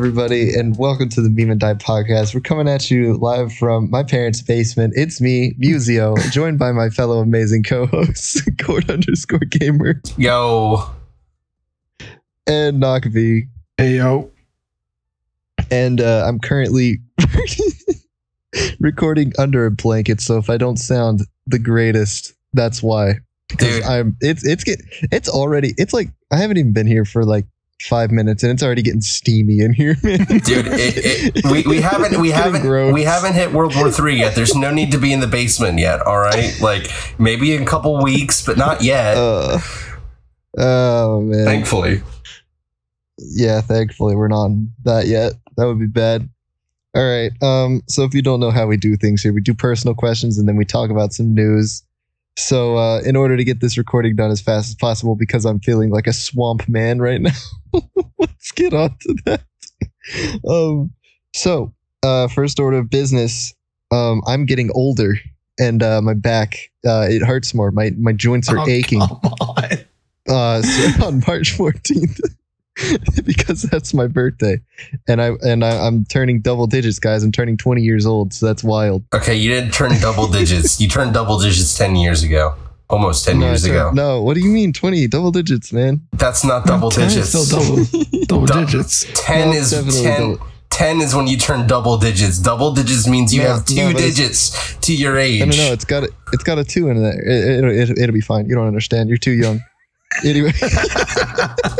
everybody, and welcome to the Beam and Die podcast. We're coming at you live from my parents' basement. It's me, Musio, joined by my fellow amazing co-hosts, Cord underscore Gamer Yo, and Knock V. Hey yo. And uh, I'm currently recording under a blanket, so if I don't sound the greatest, that's why. Because Dude. I'm it's it's get it's already it's like I haven't even been here for like five minutes and it's already getting steamy in here, man. dude, it, it, we, we haven't we haven't gross. we haven't hit World War Three yet. There's no need to be in the basement yet. All right, like maybe in a couple weeks, but not yet. Uh, oh man. thankfully. yeah, thankfully we're not that yet. That would be bad. All right. Um, so if you don't know how we do things here, we do personal questions and then we talk about some news. So uh, in order to get this recording done as fast as possible, because I'm feeling like a swamp man right now, let's get on to that. um, so uh, first order of business. Um, I'm getting older and uh, my back uh, it hurts more. My my joints are Oh, aching Come on. uh, so on March 14th because that's my birthday, and I and I, I'm turning double digits, guys. I'm turning 20 years old, so that's wild. Okay, you didn't turn double digits. You turned double digits ten years ago, almost ten no, years turned- ago. no, what do you mean 20 double digits, man? That's not double Ten is digits. Still double, double Du- digits. Ten No, is ten. double. 10 is when you turn double digits. Double digits means you No, have two no, digits to your age. No, no, no. It's got a, it's got a two in there. It, it, it, it'll be fine. You don't understand. You're too young. Anyway,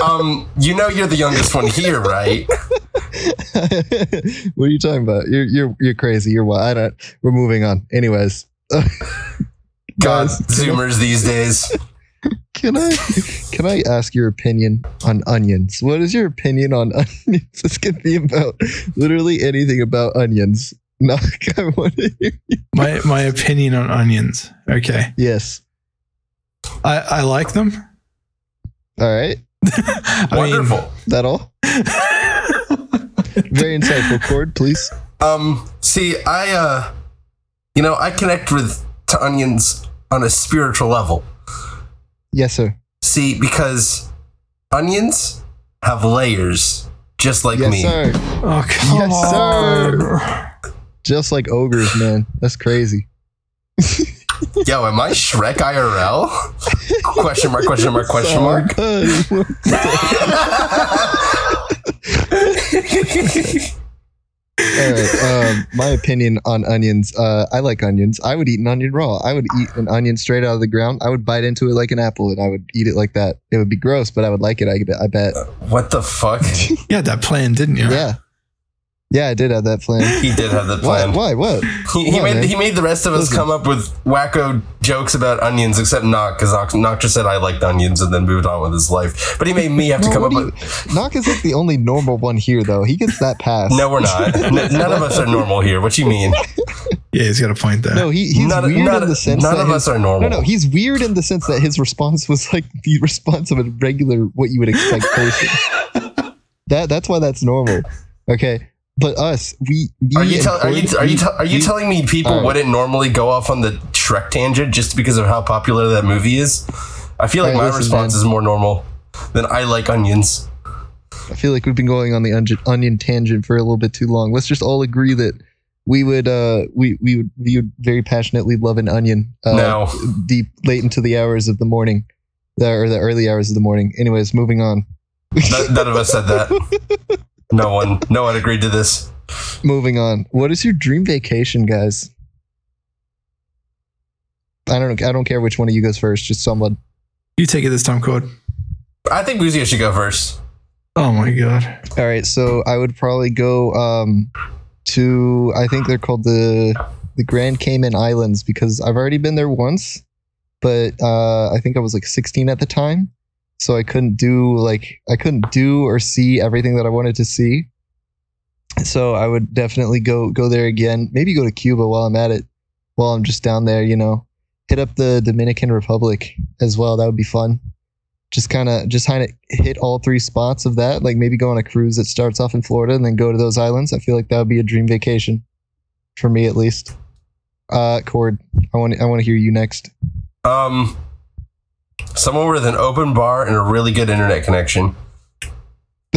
Um, you know you're the youngest one here, right? what are you talking about? You're you're you're crazy. You're wild. I don't. We're moving on. Anyways, God, guys, Zoomers these days. Can I can I ask your opinion on onions? What is your opinion on onions? This could be about literally anything about onions. No, I want to hear. My my opinion on onions. Okay. Yes. I, I like them. All right. I mean- Wonderful. That all? Very insightful. Cord, please. Um, see, I uh you know, I connect with to onions on a spiritual level. Yes, sir. See, because onions have layers just like yes, me. sir. oh come Yes, sir. Just like ogres, man. That's crazy. Yo, am I Shrek IRL? question mark, question mark, question mark. All right. Um, my opinion on onions. Uh, I like onions. I would eat an onion raw. I would eat an onion straight out of the ground. I would bite into it like an apple, and I would eat it like that. It would be gross, but I would like it. I, I bet. what the fuck? You had that plan, didn't you? Yeah. Yeah, I did have that plan. He did have the Why? plan. Why? What? He, he on, made man. he made the rest of us Listen. come up with wacko jokes about onions, except Knock, because Knock, Knock just said I liked onions and then moved on with his life. But he made me have to come up do with. Knock is like the only normal one here, though. He gets that pass. No, we're not. N- none of us are normal here. What you mean? Yeah, he's got a point there. No, he, he's none weird none- in the sense none that of his, us are normal. No, no, he's weird in the sense that his response was like the response of a regular, what you would expect person. that that's why that's normal. Okay, but us, we. Are you, tell, are you are you are you telling me people Alright. wouldn't normally go off on the Shrek tangent just because of how popular that movie is? I feel like Alright, my listen, response man. is more normal than I like onions. I feel like we've been going on the onion, onion tangent for a little bit too long. Let's just all agree that we would, uh, we we would, we would very passionately love an onion. Uh, no, deep late into the hours of the morning, or the early hours of the morning. Anyways, moving on. none, none of us said that. No one, no one agreed to this. moving on. What is your dream vacation, guys? I don't. I don't care which one of you goes first. Just someone. You take it this time, Code. I think Buzio should go first. Oh my god. All right. So I would probably go um, to. I think they're called the the Grand Cayman Islands because I've already been there once, but uh, I think I was like 16 at the time, so I couldn't do like I couldn't do or see everything that I wanted to see. So I would definitely go go there again. Maybe go to Cuba while I'm at it. While I'm just down there, you know, hit up the Dominican Republic as well. That would be fun. Just kind of just kind of hit all three spots of that. Like maybe go on a cruise that starts off in Florida and then go to those islands. I feel like that would be a dream vacation for me at least. Uh, Cord, I want I want to hear you next. Um, somewhere with an open bar and a really good internet connection.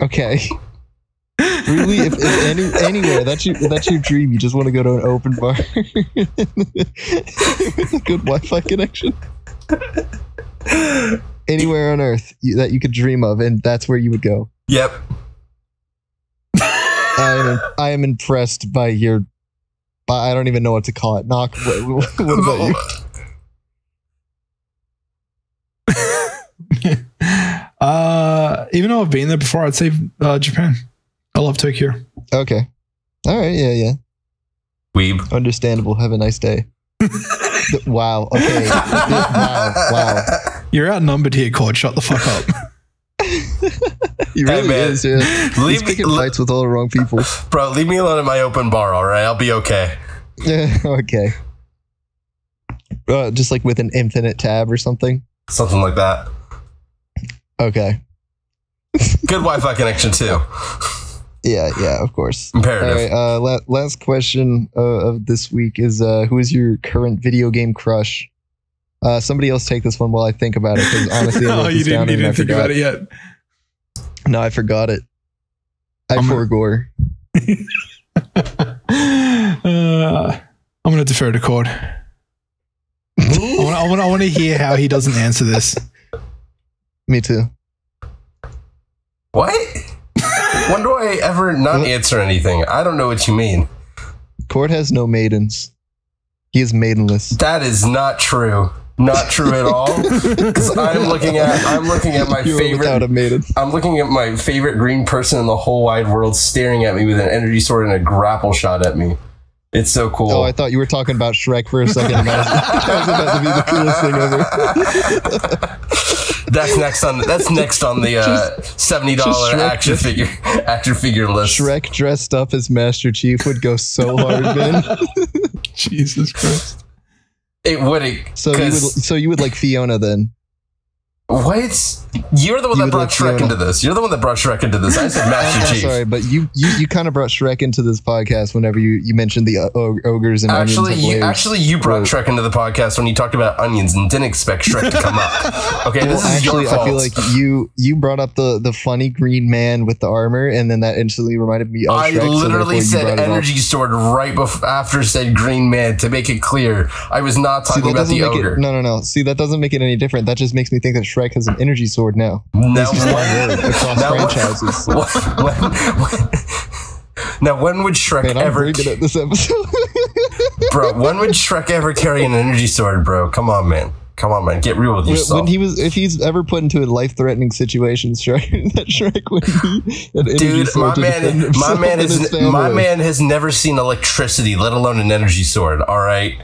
okay. really, if, if any, anywhere that's your that's your dream, you just want to go to an open bar with a good Wi-Fi connection. Anywhere on Earth you, that you could dream of, and that's where you would go. Yep. I am I am impressed by your. By, I don't even know what to call it. Knock. What, what about you? uh, even though I've been there before, I'd say uh, Japan. I love Tokyo. Okay. All right. Yeah. Yeah. Weeb. Understandable. Have a nice day. wow. Okay. wow. Wow. You're outnumbered here, Cord. Shut the fuck up. He really man. is. Yeah. He's Leave me, picking le- fights with all the wrong people. bro. Leave me alone in my open bar. All right, I'll be okay. Yeah. Okay. Uh, just like with an infinite tab or something. Something like that. Okay. Good Wi-Fi connection too. Yeah. Yeah. Of course. Imperative. right. Uh, la- last question uh, of this week is: uh, Who is your current video game crush? Uh, somebody else take this one while I think about it. Because honestly, I oh, you didn't, you didn't think about it yet. No, I forgot it. I I'm- forgore. uh, I'm going to defer to Cord. I want, I, want, I to hear how he doesn't answer this. Me too. What? when do I ever not answer anything? I don't know what you mean. Cord has no maidens. He is maidenless. That is not true. Not true at all. Because I'm looking at I'm looking at my You are without favorite a maiden. I'm looking at my favorite green person in the whole wide world staring at me with an energy sword and a grapple shot at me. It's so cool. Oh, I thought you were talking about Shrek for a second. and That was, that was about to be the coolest thing ever. that's next on that's next on the uh, seventy dollar action just- figure action figure list. Shrek dressed up as Master Chief would go so hard, man. Jesus Christ. It would So you would, so you would like Fiona then? What? You're the one You that brought Shrek Fiona. into this. You're the one that brought Shrek into this. I said Master I'm Chief. sorry, but you you, you kind of brought Shrek into this podcast whenever you, you mentioned the uh, og- ogres and Actually, onions. you, and layers. actually, you brought Shrek into the podcast when you talked about onions and didn't expect Shrek to come up. Okay, Well, this is actually, your fault. I feel like you you brought up the the funny green man with the armor, and then that instantly reminded me of I Shrek. literally you said brought it up. energy sword right bef- after said green man to make it clear. I was not talking that about the ogre. it. No, no, no. See, that doesn't make it any different. That just makes me think that Shrek has an energy sword now. Now, It's just one word across Now what- franchises. when, when- now, when would Shrek Man, I'm ever, very good at this episode. bro? When would Shrek ever carry an energy sword, bro? Come on, man. Come on, man. Get real with when yourself. when he was, if he's ever put into a life-threatening situation, Shrek, that Shrek would be an energy Dude, sword my man, my man and his has my man has never seen electricity, let alone an energy sword. All right,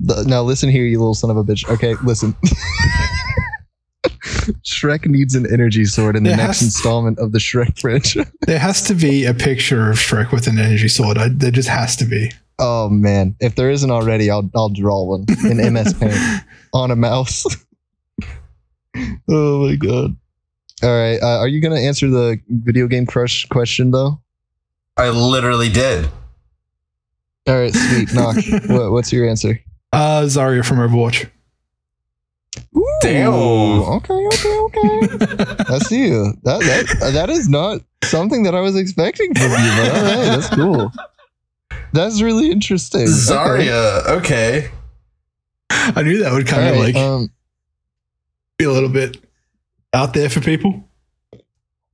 The- now listen here, you little son of a bitch. Okay, listen. Shrek needs an energy sword in the There next has- installment of the Shrek franchise. There has to be a picture of Shrek with an energy sword. I, there just has to be. Oh man, if there isn't already, I'll I'll draw one in MS Paint on a mouse. oh my god! All right, uh, are you gonna answer the video game crush question though? I literally did. All right, sweet. Knock. what, what's your answer? Uh, Zarya from Overwatch. Damn. Okay, okay, okay. I see you. That that that is not something that I was expecting from you, but all right, that's cool. That's really interesting. Okay. Zarya. Okay. I knew that would All kind of right, like um, be a little bit out there for people.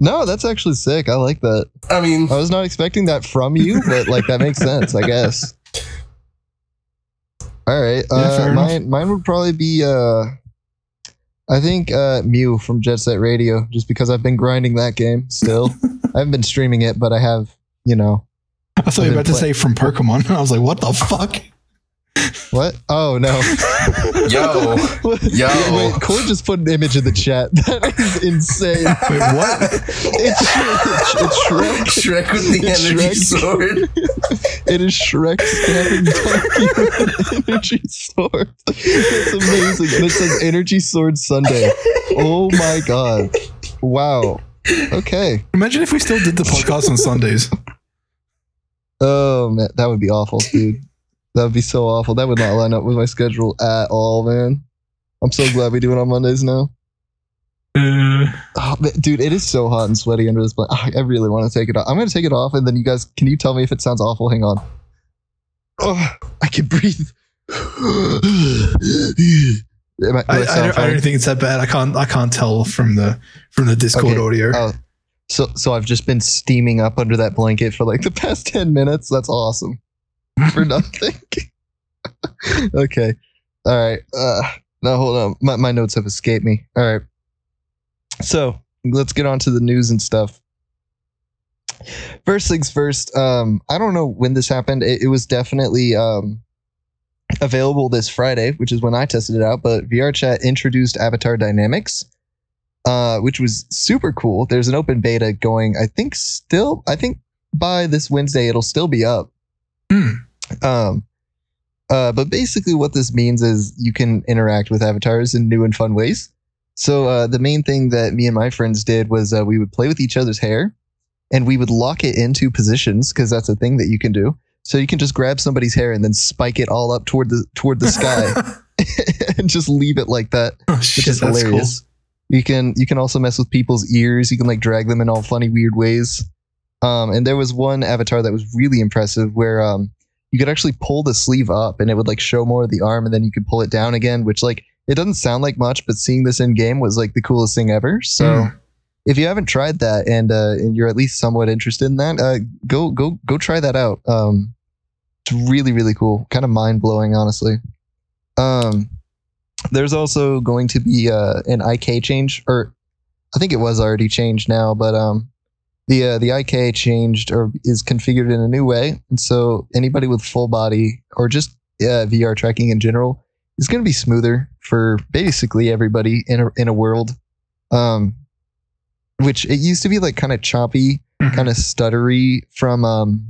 no, that's actually sick. I like that. I mean, I was not expecting that from you, but like that makes sense, I guess. All right, uh, mine mine would probably be uh, I think uh, Mew from Jet Set Radio, just because I've been grinding that game. Still, I haven't been streaming it, but I have. You know I thought you were about to say from Pokemon. I was like, what the fuck? What? Oh no! yo, Yo. Wait, wait, Cord just put an image in the chat. That is insane. Wait, what? It's, it's, it's Shrek. Shrek with the It's energy Shrek. sword. It is Shrek stabbing Donkey with an energy sword. It's amazing. And it says Energy Sword Sunday. Oh my god. Wow. Okay. Imagine if we still did the podcast on Sundays. Oh man, that would be awful, dude. That would be so awful. That would not line up with my schedule at all, man. I'm so glad we do it on Mondays now. Uh, Oh, man, dude, it is so hot and sweaty under this blanket. I really want to take it off. I'm gonna take it off, and then you guys, can you tell me if it sounds awful? Hang on. Oh, I can breathe. I- I, I, don't, I don't think it's that bad. I can't I can't tell from the from the Discord Okay, audio. Oh, so so I've just been steaming up under that blanket for like the past ten minutes. That's awesome. For nothing. okay. All right. Uh, no, hold on. My my notes have escaped me. All right. So let's get on to the news and stuff. First things first. Um, I don't know when this happened. It, it was definitely um available this Friday, which is when I tested it out. But VRChat introduced Avatar Dynamics uh, which was super cool. There's an open beta going. I think still. I think by this Wednesday it'll still be up. Hmm. Um, uh, but basically, what this means is you can interact with avatars in new and fun ways. So uh, the main thing that me and my friends did was uh, we would play with each other's hair, and we would lock it into positions because that's a thing that you can do. So you can just grab somebody's hair and then spike it all up toward the toward the sky and just leave it like that oh, which shit, is hilarious. You can you can also mess with people's ears. You can like drag them in all funny weird ways. Um, and there was one avatar that was really impressive where um you could actually pull the sleeve up and it would like show more of the arm and then you could pull it down again, which like it doesn't sound like much, but seeing this in game was like the coolest thing ever. So Mm. if you haven't tried that and uh, and you're at least somewhat interested in that, uh, go go go try that out. Um, it's really really cool, kind of mind blowing, honestly. Um, there's also going to be uh, an IK change, or I think it was already changed now, but um, the uh, the IK changed or is configured in a new way, and so anybody with full body or just uh, VR tracking in general is going to be smoother for basically everybody in a in a world. Um, which it used to be like kind of choppy, Mhm. kind of stuttery from um,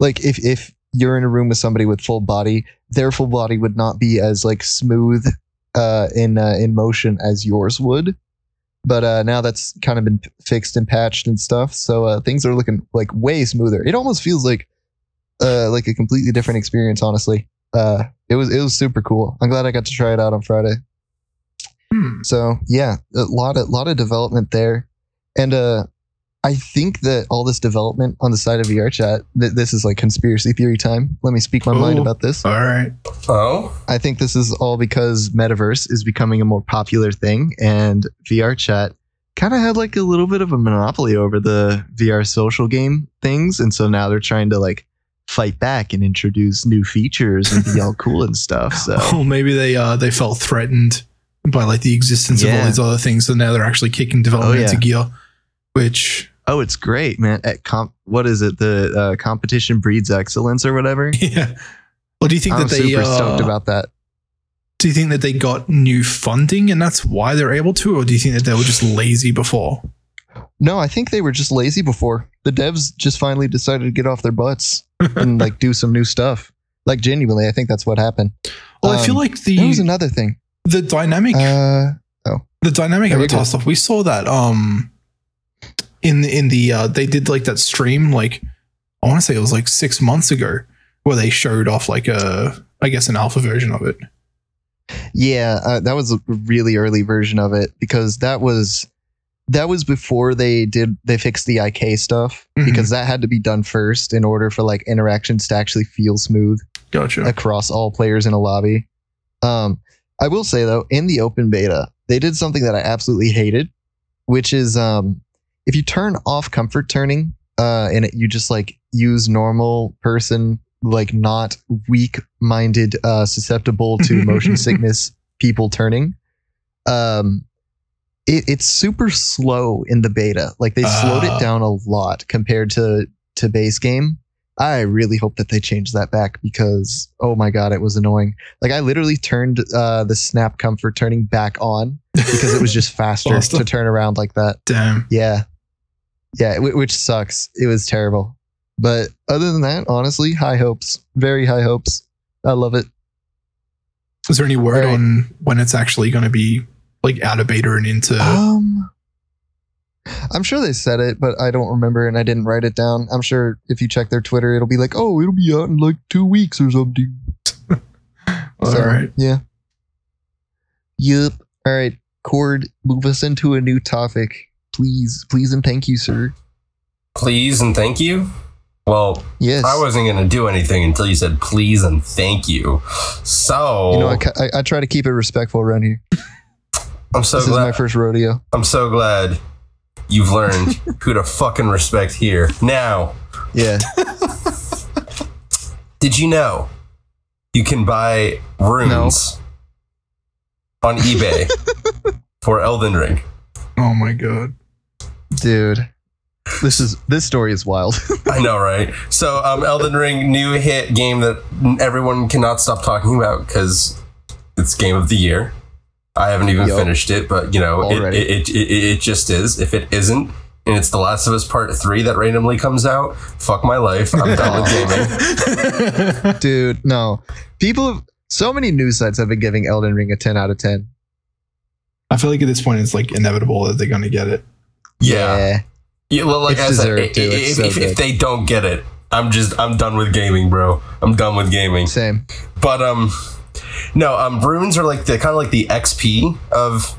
like if if you're in a room with somebody with full body, their full body would not be as like smooth uh, in uh, in motion as yours would. But uh, now that's kind of been fixed and patched and stuff, so uh, things are looking like way smoother. It almost feels like uh, like a completely different experience. Honestly, uh, it was it was super cool. I'm glad I got to try it out on Friday. Hmm. So yeah, a lot of lot of development there, and uh, I think that all this development on the side of VR chat, that this is like conspiracy theory time. Let me speak my mind Oh. about this. All right. Oh, I think this is all because metaverse is becoming a more popular thing, and VR chat kind of had like a little bit of a monopoly over the VR social game things, and so now they're trying to like fight back and introduce new features and be all cool and stuff. So Or maybe they uh they felt threatened by like the existence of all these other things, so now they're actually kicking development Oh, into gear. Which oh, it's great, man! At comp, what is it? The uh, competition breeds excellence or whatever. yeah. Well, do you think I'm that they super uh, stoked about that. do you think that they got new funding and that's why they're able to, or do you think that they were just lazy before? No, I think they were just lazy before. The devs just finally decided to get off their butts and like do some new stuff. Like genuinely, I think that's what happened. Well, I feel Um, like the There was another thing. the dynamic Uh, the dynamic avatar go. stuff we saw that um in in the uh they did like that stream like i want to say it was like six months ago where they showed off like a i guess an alpha version of it yeah, uh, that was a really early version of it because that was that was before they did they fixed the IK stuff Mhm. because that had to be done first in order for like interactions to actually feel smooth. gotcha across all players in a lobby. Um, I will say though, in the open beta, they did something that I absolutely hated, which is um, if you turn off comfort turning, uh, and it, you just like use normal person, like not weak-minded, uh, susceptible to motion sickness people turning. Um, it, it's super slow in the beta. Like they slowed Ah. it down a lot compared to to base game. I really hope that they change that back because oh my god, it was annoying. Like I literally turned uh, the snap comfort turning back on because it was just faster Faster. to turn around like that. damn Yeah, yeah, which sucks. It was terrible. But other than that, honestly, high hopes, very high hopes. I love it. is there any word Right. on when it's actually going to be like out of beta and into Um, I'm sure they said it, but I don't remember and I didn't write it down. I'm sure if you check their Twitter, it'll be like, oh, it'll be out in like two weeks or something. all So, right Yeah. Yep. All right. Cord, move us into a new topic, please, please, and thank you, sir. Please and thank you. Well, Yes. I wasn't going to do anything until you said please and thank you. So You know, I, I, I try to keep it respectful around here. I'm so this is glad. my first rodeo. I'm so glad you've learned who to fucking respect here. Now, Yeah. did you know you can buy runes on eBay for Elden Ring? Oh my god. Dude. This is this story is wild. I know, right? So, um, Elden Ring, new hit game that everyone cannot stop talking about because it's game of the year. I haven't even Yup. finished it, but you know, it, it, it, it, it just is. If it isn't, and it's The Last of Us Part 3 that randomly comes out, fuck my life. I'm done with gaming. Dude, no. People have so many news sites have been giving Elden Ring a 10 out of 10. I feel like at this point it's like inevitable that they're gonna get it. Yeah. Yeah, well, like It's I said, if, so if, if they don't get it, I'm just I'm done with gaming, bro. I'm done with gaming. Same. But um, no, um, runes are like the kind of like the XP of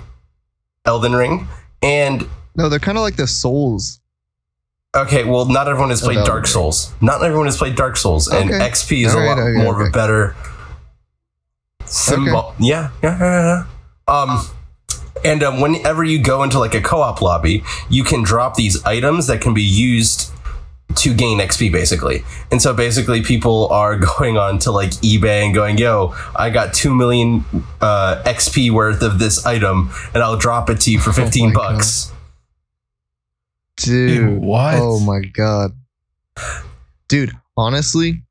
Elden Ring, and No, they're kind of like the souls. okay, well, not everyone has played Dark Souls. Not everyone has played Dark Souls, and Okay. XP is a lot okay, more of a better symbol. Yeah, yeah, yeah, yeah. Um. And um, whenever you go into like a co-op lobby, you can drop these items that can be used to gain XP basically. And so basically people are going on to like eBay and going, yo, I got 2 million uh, XP worth of this item and I'll drop it to you for 15 Oh my bucks. Dude. Ew, what? Oh my god. Dude, honestly,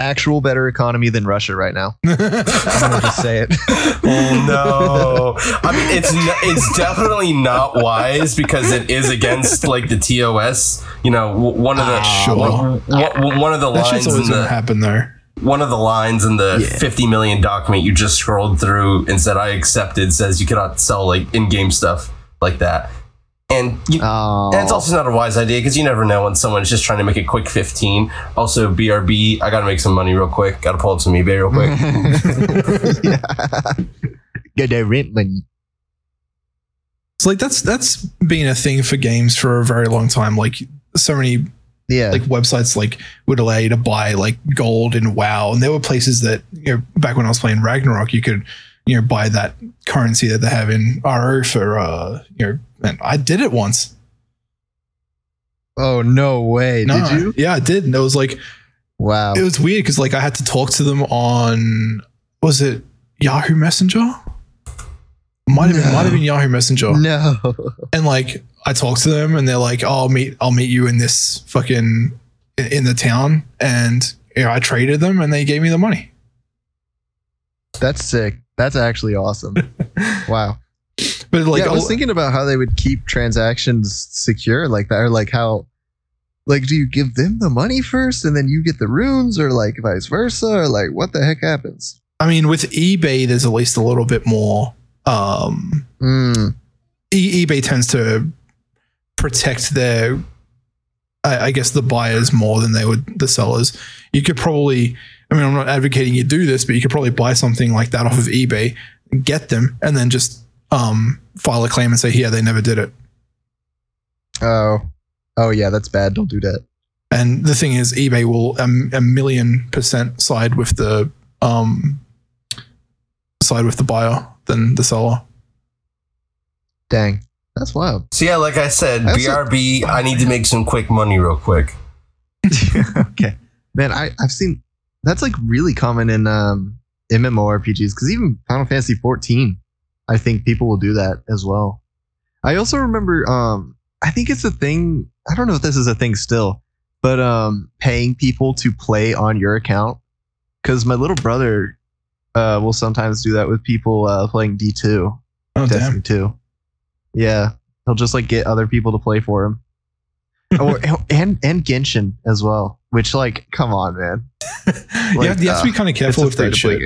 actual better economy than Russia right now. I'm gonna just say it. Oh no. I mean it's it's definitely not wise because it is against like the TOS, you know, one of the Ah, sure. one, one- one of the that lines shit's in the happen though. one of the lines in the Yeah. 50 million document you just scrolled through and said I accepted says you cannot sell like in-game stuff like that. And you, Oh. and it's also not a wise idea because you never know when someone's just trying to make a quick 15. Also, BRB, I got to make some money real quick. Got to pull up some eBay real quick. yeah. Get that rent money. It's like that's that's been a thing for games for a very long time. Like so many Yeah. like websites like would allow you to buy like gold in WoW, and there were places that you know back when I was playing Ragnarok, you could you know buy that currency that they have in RO for uh you know. And I did it once. oh no way. No, Did you? Yeah, I did. And it was like Wow. it was weird because like I had to talk to them on was it Yahoo Messenger? Might have been might have been Yahoo Messenger. no. And like I talked to them and they're like, oh, I'll meet I'll meet you in this fucking in- in the town. And you know, I traded them and they gave me the money. That's sick. That's actually awesome. Wow. But like yeah, I was thinking about how they would keep transactions secure like that, or like how, like, do you give them the money first and then you get the runes, or like vice versa, or like what the heck happens? I mean, with eBay, there's at least a little bit more. Um, Mm, e- eBay tends to protect their, I, I guess, the buyers more than they would the sellers. You could probably, I mean, I'm not advocating you do this, but you could probably buy something like that off of eBay, get them, and then just um, file a claim and say, "Yeah, they never did it." oh, oh yeah, that's bad. Don't do that. And the thing is, eBay will um, a million percent side with the um, side with the buyer than the seller. Dang, that's wild. So, yeah, like I said, I also- BRB, I need to make some quick money real quick. okay, man, I I've seen that's like really common in um MMORPGs because even Final Fantasy 14, I think people will do that as well. I also remember um I think it's a thing. I don't know if this is a thing still, but um paying people to play on your account because my little brother uh will sometimes do that with people uh playing D2 Oh Destiny damn! 2. Yeah, he'll just like get other people to play for him. or and and Genshin as well. Which like, come on, man. you, Like, have, you have to be uh, kind of careful a with that shit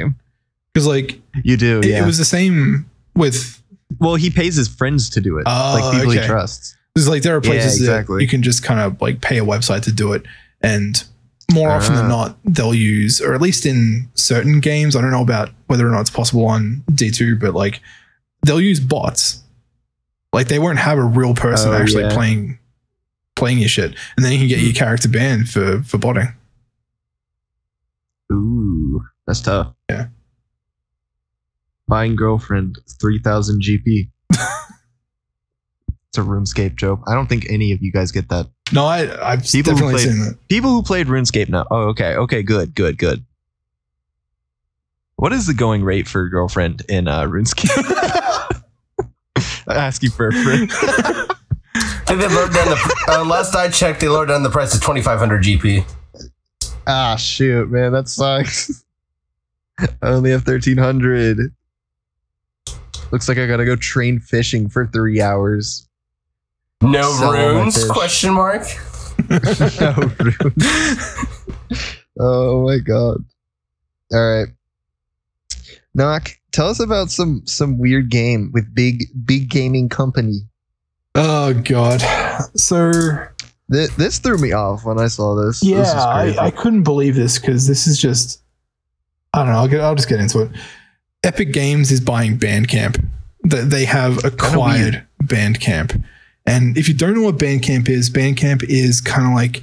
because, like, You do, it, yeah. it was the same with. well, he pays his friends to do it, Oh, like people okay. he trusts. There's like there are Yeah, places exactly. that you can just kind of like pay a website to do it, and more often than Ah. not, they'll use, or at least in certain games, I don't know about whether or not it's possible on D2, but like they'll use bots. Like they won't have a real person Oh, actually yeah. playing playing your shit, and then you can get your character banned for for botting. Ooh, that's tough. Yeah. Buying girlfriend, 3000 GP. It's a RuneScape joke. I don't think any of you guys get that. No, I I've People definitely played- seen that. People who played RuneScape now. Oh, okay. Okay, good, good, good. What is the going rate for girlfriend in uh, RuneScape? you for a friend. I think they lowered down the. Uh, last I checked, they lowered down the price to 2,500 GP. Ah, shoot, man, that sucks. I only have 1300. Looks like I gotta go train fishing for three hours. No Sell all runes? Question mark. No runes. oh my god. All right. Knock, tell us about some some weird game with big big gaming company. Oh god. So Th- this threw me off when I saw this. This is yeah, crazy. I, I couldn't believe this because this is just I don't know. I'll, get, I'll just get into it. Epic Games is buying Bandcamp. That they have acquired Bandcamp, and if you don't know what Bandcamp is, Bandcamp is kind of like.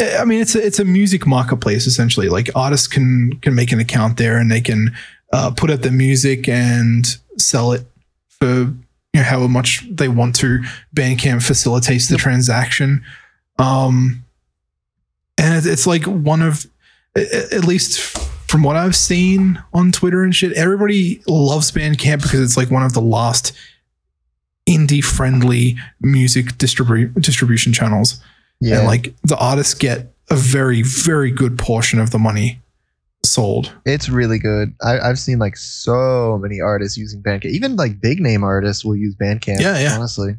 I mean, it's a, it's a music marketplace essentially. Like artists can can make an account there, and they can uh, put out their music and sell it for you know however much they want to. Bandcamp facilitates the transaction, um, and it's like one of at least from what I've seen on Twitter and shit. Everybody loves Bandcamp because it's like one of the last indie friendly music distribu- distribution channels yeah. and like the artists get a very very good portion of the money sold It's really good. I, I've seen like so many artists using Bandcamp. Even like big name artists will use Bandcamp. Yeah, yeah. Honestly,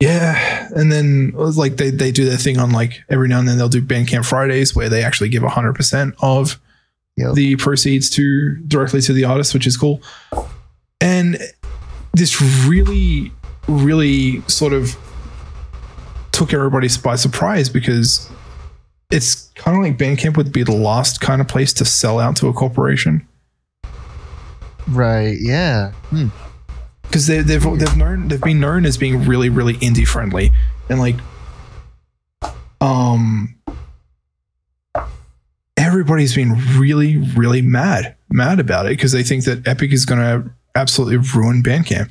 yeah and then like they, they do their thing on like every now and then they'll do bandcamp fridays where they actually give 100% of Yep. the proceeds to directly to the artist which is cool and this really really sort of took everybody by surprise because it's kind of like bandcamp would be the last kind of place to sell out to a corporation right? Yeah. Hmm. because they, they've they've known they've been known as being really really indie friendly and like um everybody's been really really mad mad about it because they think that epic is going to absolutely ruin bandcamp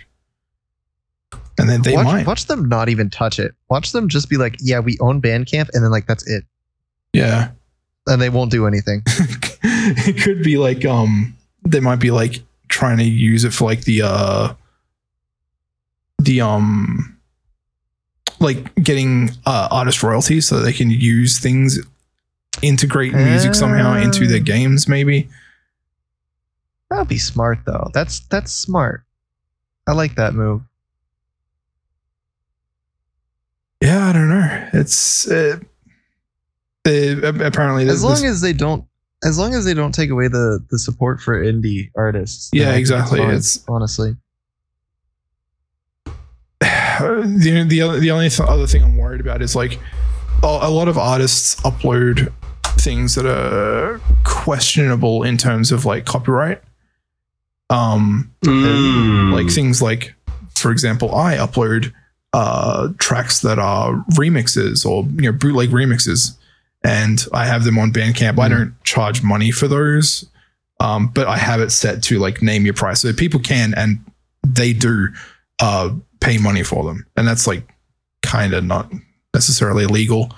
and then they watch, might watch them not even touch it. Watch them just be like, "Yeah, we own Bandcamp," and then like that's it, yeah and they won't do anything. it could be like um they might be like trying to use it for like the uh the um like getting uh artist royalties so they can use things integrate music somehow into their Ah. games maybe That'd be smart though. That's that's smart. I like that move. yeah i don't know it's uh, they, apparently As this- long as they don't, as long as they don't take away the the support for indie artists. Yeah, exactly. fine, It's- honestly. the the the only th- other thing I'm worried about is like a lot of artists upload things that are questionable in terms of like copyright. Um, Mm. like things like, for example, I upload uh tracks that are remixes or you know bootleg remixes, and I have them on Bandcamp. I Mm. don't charge money for those, um, but I have it set to like name your price, so people can and they do uh pay money for them, and that's like kind of not necessarily legal.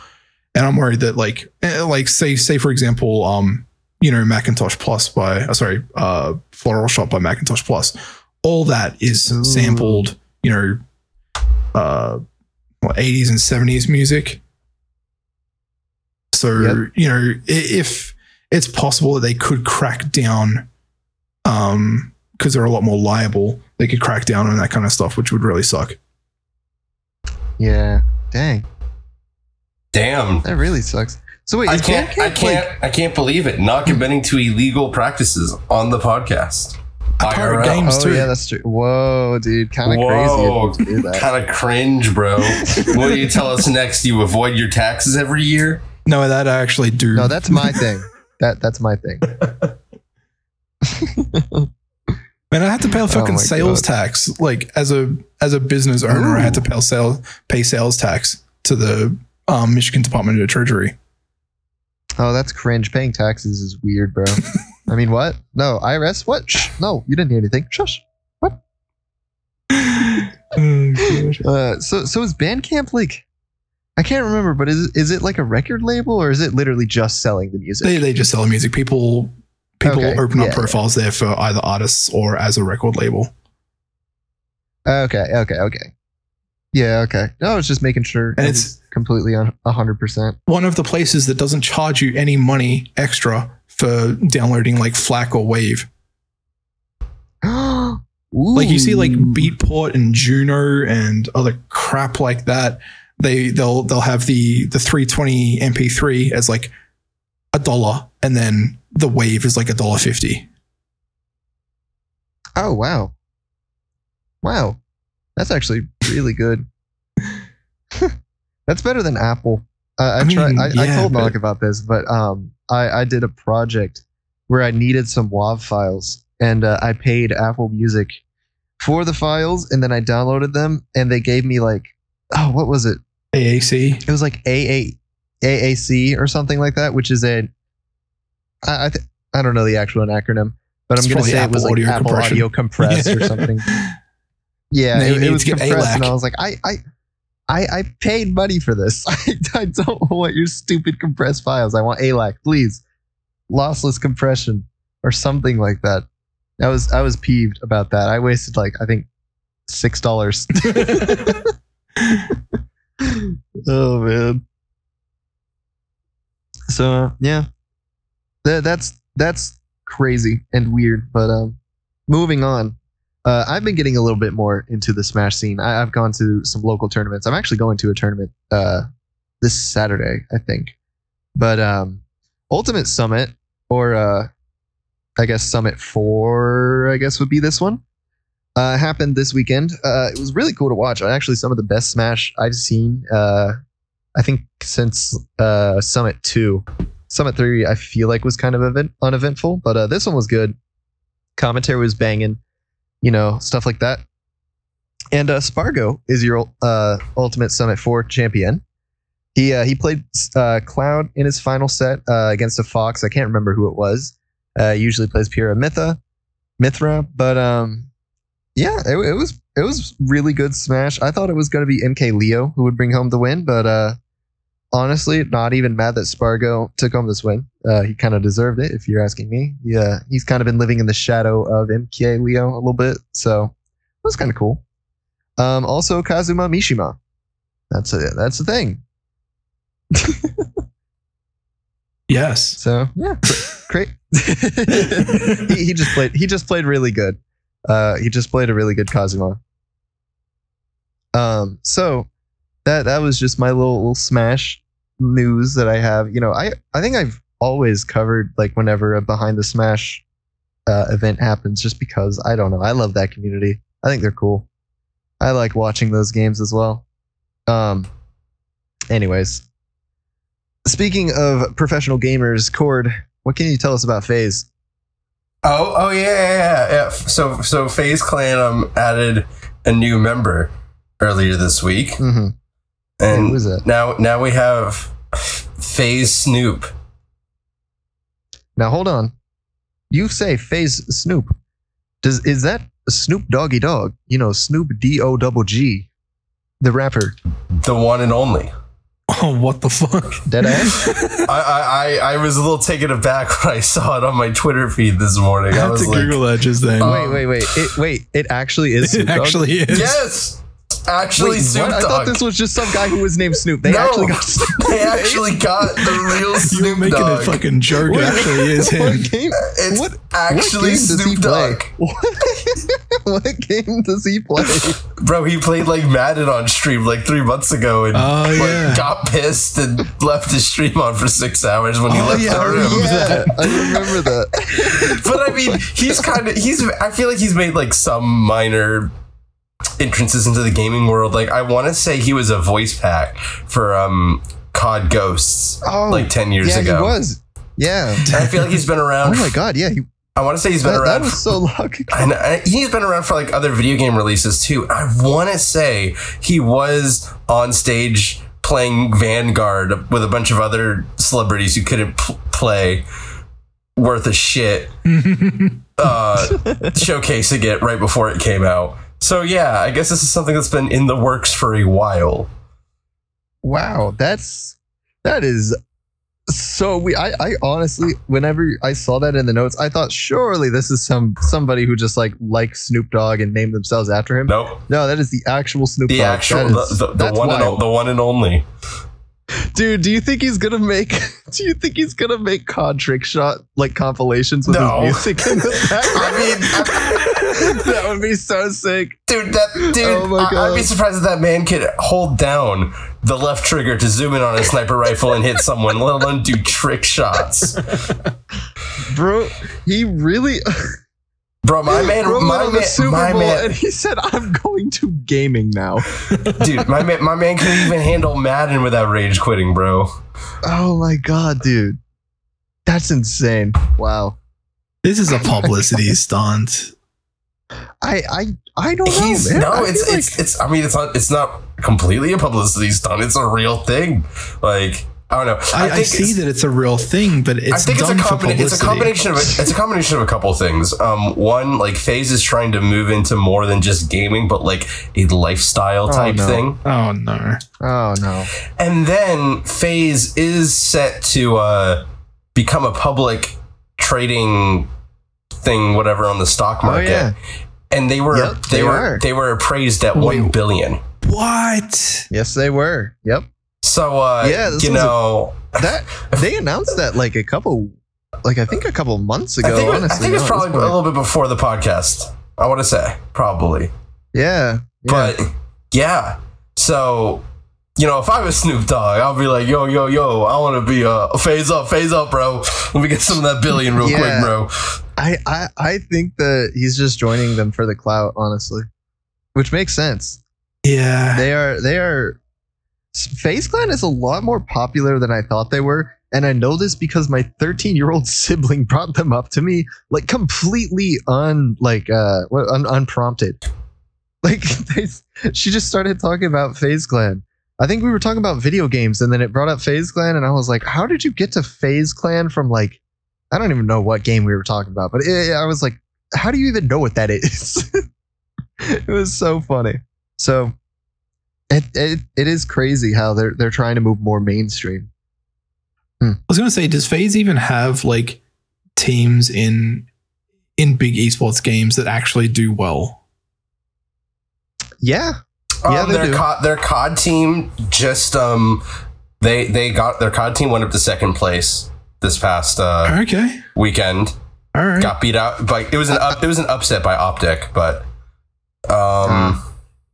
And I'm worried that like eh, like say say for example um you know Macintosh Plus by uh, sorry uh Floral Shoppe by Macintosh Plus, all that is Ooh. sampled you know uh what, 80s and 70s music. So Yep. you know if it's possible that they could crack down um because they're a lot more liable they could crack down on that kind of stuff which would really suck Yeah. Dang, Damn. that really sucks. So wait, I can't. I can't. like- I can't believe it. Not admitting to illegal practices on the podcast. Pirate IRL. Games. oh too. yeah, that's true. Whoa, dude, kind of crazy of you to do that. kind of cringe, bro. what do you tell us next? You avoid your taxes every year? no that i actually do No, that's my thing. That that's my thing. Man, I had to pay Oh fucking my sales God. tax. Like as a as a business owner, I had to pay sales pay sales tax to the um, Michigan Department of Treasury. Oh, that's cringe. Paying taxes is weird, bro. I mean, what? No, IRS? What? Shh. No, you didn't hear anything. Shush. What? Uh, so, so is Bandcamp like? I can't remember, but is is it like a record label or is it literally just selling the music? they they just sell the music. People people Okay, open up yeah. profiles there for either artists or as a record label. Okay, okay, okay. Yeah, okay. No, I was just making sure. And it's- completely on hundred percent. One of the places that doesn't charge you any money extra for downloading like FLAC or Wave. Like you see like Beatport and Juno and other crap like that. They they'll they'll have the the 320 MP3 as like a dollar and then the Wave is like a dollar fifty. Oh wow, wow, that's actually really good. that's better than Apple. Uh, I, I mean, tried. I, I told Knock about this, but um, I I did a project where I needed some WAV files, and uh, I paid Apple Music for the files, and then I downloaded them, and they gave me like, oh, what was it? AAC. It was like AA, AAC or something like that, which is a, I I, th- I don't know the actual acronym, but It's I'm gonna probably say it was like Audio Apple Compression. Audio Compress or something. Yeah, it, it was compressed, and I was like, I, I, I, I paid money for this. I, I don't want your stupid compressed files. I want ALAC, please, lossless compression or something like that. I was, I was peeved about that. I wasted like I think six dollars. oh man. So uh, yeah, that, that's that's crazy and weird. But um, moving on, uh, I've been getting a little bit more into the Smash scene. I, I've gone to some local tournaments. I'm actually going to a tournament uh, this Saturday, I think. But um, Ultimate Summit, or uh, I guess Summit Four, I guess would be this one. Uh, happened this weekend. Uh, it was really cool to watch. Actually, some of the best Smash I've seen. Uh, I think since Summit Two, Summit Three, I feel like was kind of event- uneventful, but this one was good. Commentary was banging, you know, stuff like that. And uh, Spargo is your uh, Ultimate Summit Four champion. He uh, he played uh, Cloud in his final set uh, against a Fox. I can't remember who it was. Uh, usually plays Pyra Mitha, Mythra, but um, yeah, it, it was it was really good Smash. I thought it was going to be MK Leo who would bring home the win, but honestly, not even mad that Spargo took home this win. Uh, he kind of deserved it, if you're asking me. Yeah, he's kind of been living in the shadow of MK Leo a little bit, so it was kind of cool. Um, also, Kazuya Mishima. That's a that's the thing. Yes. So yeah, great. he, he just played. He just played really good. Uh, he just played a really good Kazuya. Um, so that that was just my little little Smash news that I have. You know, I I think I've always covered like whenever a behind the Smash uh, event happens, just because I don't know. I love that community. I think they're cool. I like watching those games as well. Um. Anyways, speaking of professional gamers, Cord, what can you tell us about FaZe? Oh, oh yeah, yeah, yeah. So, so FaZe Clan um added a new member earlier this week, Mm-hmm. and who is it? now now we have FaZe Snoop. Now hold on. You say FaZe Snoop. Does is that Snoop Doggy Dogg? You know, Snoop D O double G, the rapper. the one and only. Oh, what the fuck? Dead ass. I, I, I, I was a little taken aback when I saw it on my Twitter feed this morning. I I had was to like, Google that just then. Oh. wait, wait, wait. It, wait, it actually is. Snoop it Dogg? actually is. yes, actually Wait, Snoop what? I thought this was just some guy who was named Snoop. They No, actually got. Snoop they actually got the real Snoop You're making Dogg. a fucking joke. It What- actually is what him. game? it's what- actually what game Snoop? Dogg. What, what game does he play? Bro, he played like Madden on stream like three months ago and Oh, like, yeah. got pissed and left his stream on for six hours when he Oh, left yeah, the I room. remember yeah, I remember that. but I mean, he's kind of he's. I feel like he's made like some minor entrances into the gaming world. Like I want to say he was a voice pack for um COD Ghosts Oh, like ten years yeah, ago. he was. Yeah. And I feel like he's been around. Oh my god, yeah, he I want to say he's been That, around. that was so long ago. and I- he's been around for like other video game releases too. I want to say he was on stage playing Vanguard with a bunch of other celebrities who couldn't p- play worth a shit, uh, showcasing it right before it came out. So yeah, I guess this is something that's been in the works for a while. Wow, that's that is so we I, I honestly whenever I saw that in the notes, I thought surely this is some somebody who just like likes Snoop Dogg and named themselves after him. Nope, No, that is the actual Snoop the Dogg. actual, That is- the, the, the one, and, the one and only. Dude, do you think he's gonna make? Do you think he's gonna make trick shot like compilations with No. his music in the background? I mean, that would be so sick. Dude, that dude, Oh my I, I'd be surprised if that man could hold down the left trigger to zoom in on a sniper rifle and hit someone, let alone do trick shots. Bro, he really Bro, my man, Bro my man, Super my Bowl man, and he said, "I'm going to gaming now." dude, my man, my man couldn't even handle Madden without rage quitting, bro. Oh my god, dude, that's insane! Wow, this is a publicity stunt. I I I don't know. He's man. no, I it's feel it's it's. I mean, it's not it's not completely a publicity stunt. It's a real thing. Like I don't know. I, I, see that it's a real thing, but it's I think it's a, done for combina- it's a combination of a, it's a combination of a couple things. Um, one, like FaZe is trying to move into more than just gaming, but like a lifestyle Oh, type no. thing. Oh no! Oh no. And then FaZe is set to uh, become a public trading thing, whatever, on the stock Oh market. yeah. And they were Yep, they, they were they were appraised at Wait. one billion. What? Yes, they were. Yep. So uh, Yeah, you was a- know, That they announced that like a couple, like I think a couple months I ago. think, honestly, I think it's no, at probably a little bit before the podcast. I want to say probably. Yeah. yeah. But yeah, so you know, if I was Snoop Dogg, I'll be like, yo, yo, yo, I want to be uh, FaZe up, FaZe up, bro. Let me get some of that billion real quick, bro. I, I I think that he's just joining them for the clout, honestly, which makes sense. Yeah. They are they are. FaZe Clan is a lot more popular than I thought they were, and I know this because my 13 year old sibling brought them up to me like completely un like uh un, unprompted. Like they, she just started talking about FaZe Clan. I think we were talking about video games, and then it brought up FaZe Clan, and I was like, "How did you get to FaZe Clan from like I don't even know what game we were talking about, but it, I was like, how do you even know what that is? it was so funny. So it, it it is crazy how they're they're trying to move more mainstream. I was gonna say, does FaZe even have like teams in in big esports games that actually do well? Yeah, Yeah, um, they their do. COD, their COD team just um, they they got their COD team went up to second place this past uh, Okay. weekend. All right. Got beat out, but it was an up, it was an upset by OpTic, but um,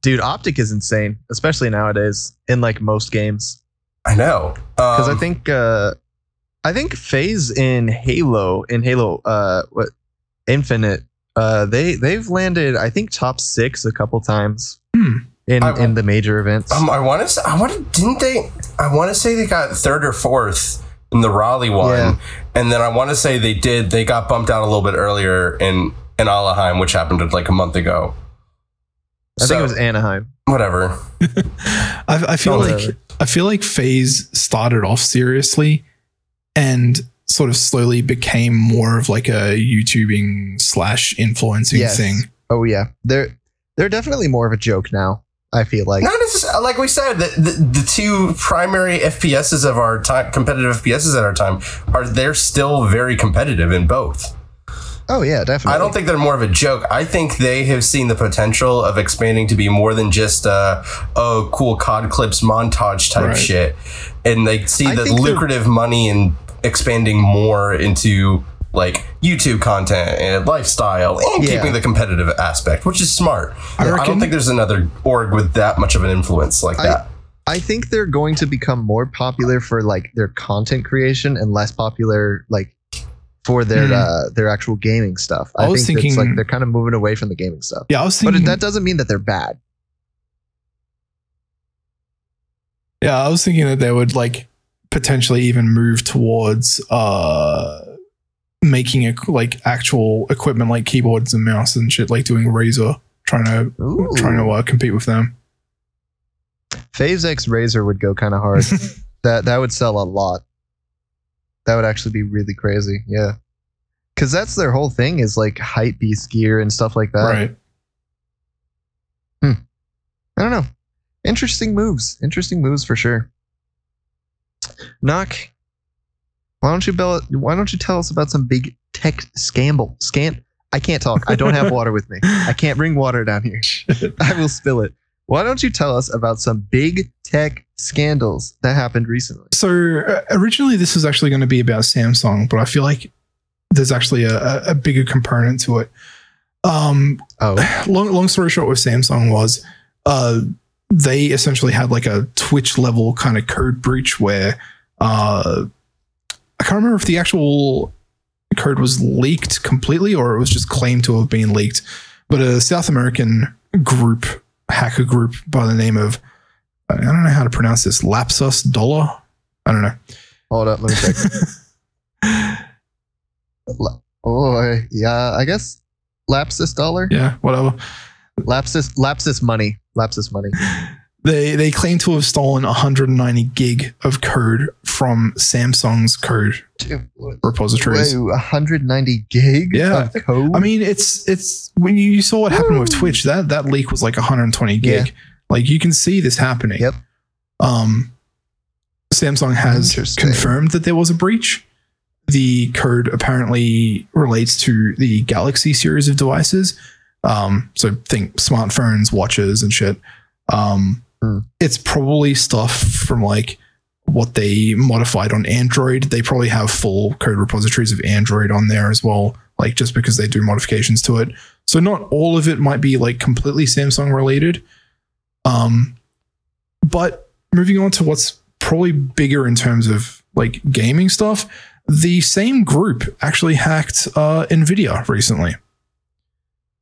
dude, OpTic is insane, especially nowadays in like most games. I know Because Um, I think uh I think FaZe in Halo in Halo uh what Infinite uh they they've landed I think top six a couple times Hmm. in I- in the major events. Um, I want to. I want to. Didn't they? I want to say they got third or fourth in the Raleigh one, Yeah. and then I want to say they did. They got bumped out a little bit earlier in in Anaheim, which happened like a month ago. I think it was Anaheim. whatever. I, I feel like whatever. I feel like FaZe started off seriously and sort of slowly became more of like a YouTubing slash influencing Yes. thing. Oh yeah, they're they're definitely more of a joke now. I feel like. Not necessarily like we said. The, the the two primary FPSs of our time, competitive FPSs at our time, are they're still very competitive in both. Oh yeah, definitely. I don't think they're more of a joke. I think they have seen the potential of expanding to be more than just uh, a oh cool COD clips montage type Right. shit, and they see I the lucrative money in expanding more into like YouTube content and lifestyle and Yeah. keeping the competitive aspect, which is smart. I I, don't think there's another org with that much of an influence like I- that. I think they're going to become more popular for like their content creation and less popular like for their Hmm. uh their actual gaming stuff. I I, was think it's thinking- like they're kind of moving away from the gaming stuff. Yeah, I was thinking, But that doesn't mean that they're bad. yeah, I was thinking that they would like potentially even move towards uh making it like actual equipment like keyboards and mouse and shit, like doing Razer, trying to Ooh. trying to uh, compete with them. FaZe X Razer would go kind of hard. that that would sell a lot. That would actually be really crazy. Yeah. Cause that's their whole thing is like hype beast gear and stuff like that. right. I don't know. Interesting moves. Interesting moves for sure. Knock. Why don't you bell, why don't you tell us about some big tech scandal? Scan I can't talk. I don't have water with me. I can't bring water down here. I will spill it. Why don't you tell us about some big tech scandals that happened recently? So uh, originally, this was actually going to be about Samsung, but I feel like there's actually a, a- a bigger component to it. Um, Oh, long, long story short, with Samsung was uh, they essentially had like a Twitch level kind of code breach where uh, I can't remember if the actual code was leaked completely or it was just claimed to have been leaked. But a South American group, hacker group by the name of I don't know how to pronounce this, Lapsus Dollar. I don't know. hold up. Let me check. Oh, yeah. I guess lapsus dollar. Yeah, whatever. Lapsus, lapsus money. Lapsus money. They they claim to have stolen 190 gig of code from Samsung's code Dude, repositories. Whoa, 190 gig Yeah. of code. I mean, it's it's when you, you saw what happened with Twitch. That that leak was like 120 gig. Yeah. Like you can see this happening. Yep. Um, Samsung has confirmed that there was a breach. The code apparently relates to the Galaxy series of devices. Um, so think smartphones, watches, and shit. Um, Hmm. It's probably stuff from like what they modified on Android. They probably have full code repositories of Android on there as well, like just because they do modifications to it. So not all of it might be like completely Samsung related. Um, but moving on to what's probably bigger in terms of like gaming stuff, the same group actually hacked uh, Nvidia recently.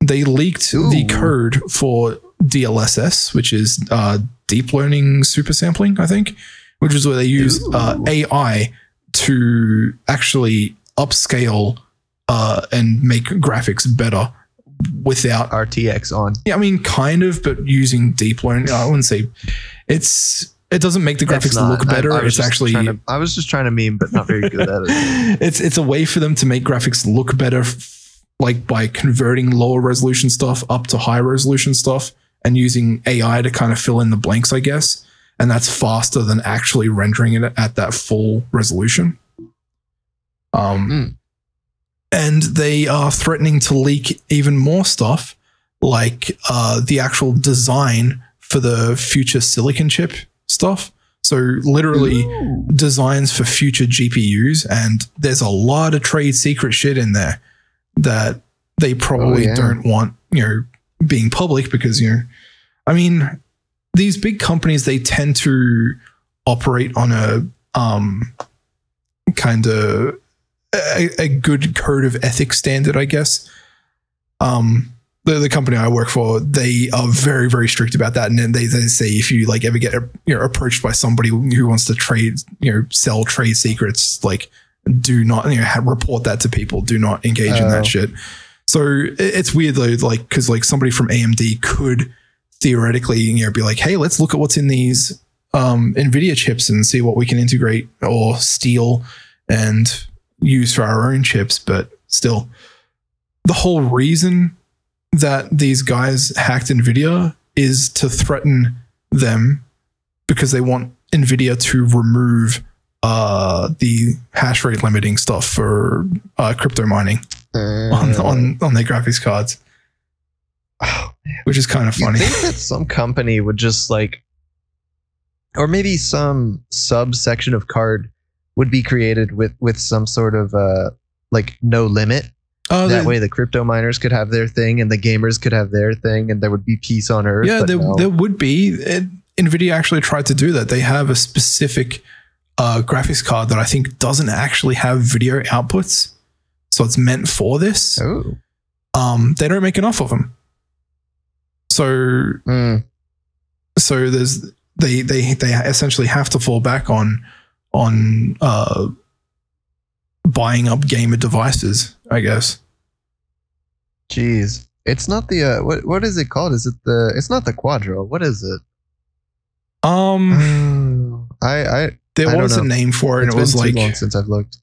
They leaked the code for DLSS, which is uh, deep learning super sampling, I think, which is where they use uh, AI to actually upscale uh, and make graphics better without RTX on. yeah, I mean, kind of, but using deep learning. I wouldn't say it's. It doesn't make the graphics not. look better. I was it's actually. to- I was just trying to meme, but not very good at it. it's it's a way for them to make graphics look better, like by converting lower resolution stuff up to high resolution stuff and using AI to kind of fill in the blanks, I guess. And that's faster than actually rendering it at that full resolution. Um, Mm. and they are threatening to leak even more stuff, like uh, the actual design for the future silicon chip stuff. So literally Ooh. designs for future GPUs, and there's a lot of trade secret shit in there that they probably Oh, yeah. don't want, you know, being public because you know, I mean, these big companies they tend to operate on a um kind of a, a good code of ethics standard, I guess. Um, the, the company I work for, they are very, very strict about that. And then they, they say if you like ever get you know approached by somebody who wants to trade, you know, sell trade secrets, like do not you know report that to people. Do not engage in Oh. that shit. So it's weird though, like because like somebody from AMD could theoretically you know be like, hey, let's look at what's in these um, NVIDIA chips and see what we can integrate or steal and use for our own chips. But still, the whole reason that these guys hacked NVIDIA is to threaten them because they want NVIDIA to remove uh, the hash rate limiting stuff for uh, crypto mining Uh, on, on their graphics cards, oh, which is kind of you funny. think that some company would just like, or maybe some subsection of card would be created with with some sort of uh like no limit. Uh, that they- way, the crypto miners could have their thing, and the gamers could have their thing, and there would be peace on earth. Yeah, there, no. there would be. It, NVIDIA actually tried to do that. They have a specific uh, graphics card that I think doesn't actually have video outputs. So it's meant for this. Oh. Um, they don't make enough of them. So Mm. so there's they they they essentially have to fall back on on uh buying up gamer devices. I guess. Jeez, it's not the uh, what what is it called? Is it the? It's not the Quadro. What is it? Um, I I there I was a name for it, and it's it was like long since I've looked.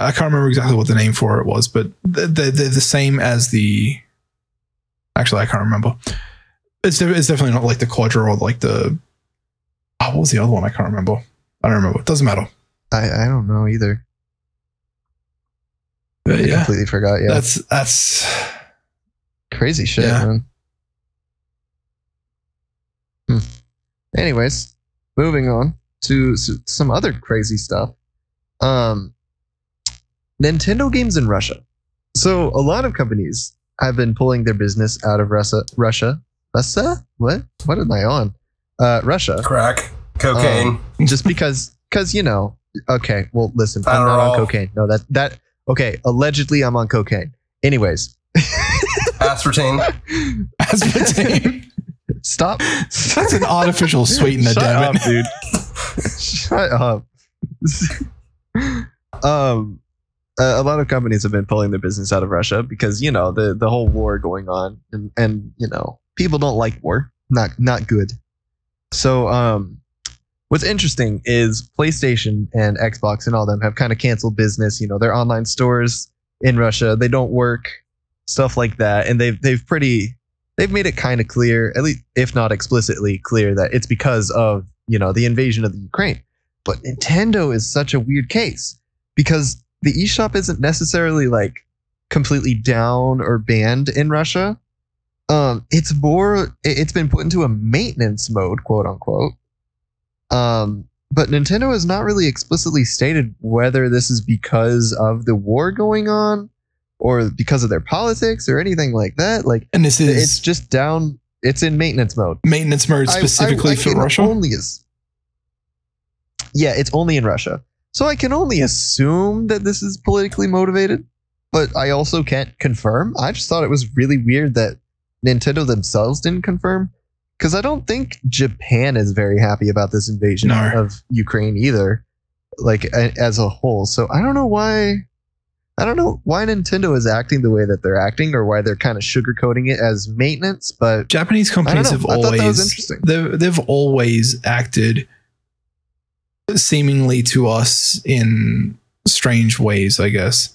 I can't remember exactly what the name for it was, but they're, they're, the same as the. Actually, I can't remember. It's it's definitely not like the Quadro or like the. Oh, what was the other one? I can't remember. I don't remember. It doesn't matter. I I don't know either. But I yeah, completely forgot. Yeah, that's that's crazy shit, Yeah. man. Hmm. Anyways, moving on to s- some other crazy stuff. Um, Nintendo games in Russia. So a lot of companies have been pulling their business out of Russia. Russia. Russia? What? What am I on? Uh, Russia. Crack, cocaine. Just because, because you know. Okay. Well, listen. I'm not on cocaine. No, that that. Okay. Allegedly, I'm on cocaine. Anyways, aspartame. aspartame. stop. That's an artificial sweetener, Shut damn up, it. dude. Shut up. um, a, a lot of companies have been pulling their business out of Russia because you know the the whole war going on, and and you know people don't like war. Not not good. So um, what's interesting is PlayStation and Xbox and all them have kind of canceled business. You know their online stores in Russia they don't work, stuff like that, and they've they've pretty they've made it kind of clear, at least if not explicitly clear, that it's because of you know the invasion of the Ukraine. But Nintendo is such a weird case because the eShop isn't necessarily like completely down or banned in Russia. Um, it's more it- it's been put into a maintenance mode, quote unquote. Um, but Nintendo has not really explicitly stated whether this is because of the war going on or because of their politics or anything like that. Like And this is it's just down. It's in maintenance mode maintenance mode I- I- specifically I for Russia. Only is, yeah, it's only in Russia. So I can only assume that this is politically motivated, but I also can't confirm. I just thought it was really weird that Nintendo themselves didn't confirm because I don't think Japan is very happy about this invasion No. of Ukraine either, like a- as a whole. So I don't know why. I don't know why Nintendo is acting the way that they're acting, or why they're kind of sugarcoating it as maintenance. But Japanese companies have I thought that was always interesting. they've they've always acted seemingly to us in strange ways, I guess.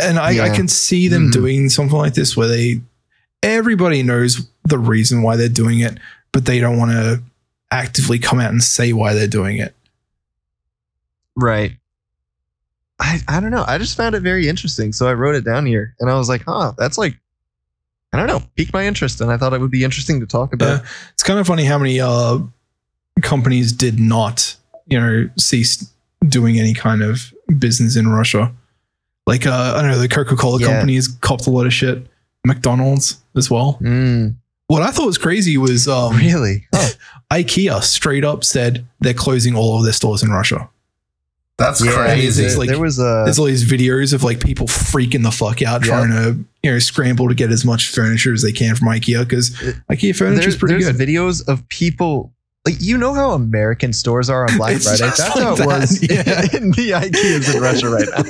And I, I can see them Mhm. doing something like this where they everybody knows the reason why they're doing it, but they don't want to actively come out and say why they're doing it. Right. I, I don't know. I just found it very interesting. So I wrote it down here and I was like, huh, that's like, I don't know, piqued my interest. And I thought it would be interesting to talk about. Yeah. It's kind of funny how many uh, companies did not, you know, cease doing any kind of business in Russia. Like uh, I don't know, the Coca Cola Yeah. companies copped a lot of shit. McDonald's as well. Mm, What I thought was crazy was um, really? Huh. IKEA straight up said they're closing all of their stores in Russia. That's Yeah, crazy. It's there, like- there was a. There's all these videos of like people freaking the fuck out Yeah. trying to you know scramble to get as much furniture as they can from IKEA because It- IKEA furniture is there- pretty there's good. videos of people. Like you know how American stores are on Black It's Friday. That's like how it that, was yeah. in the IKEAs in Russia right now.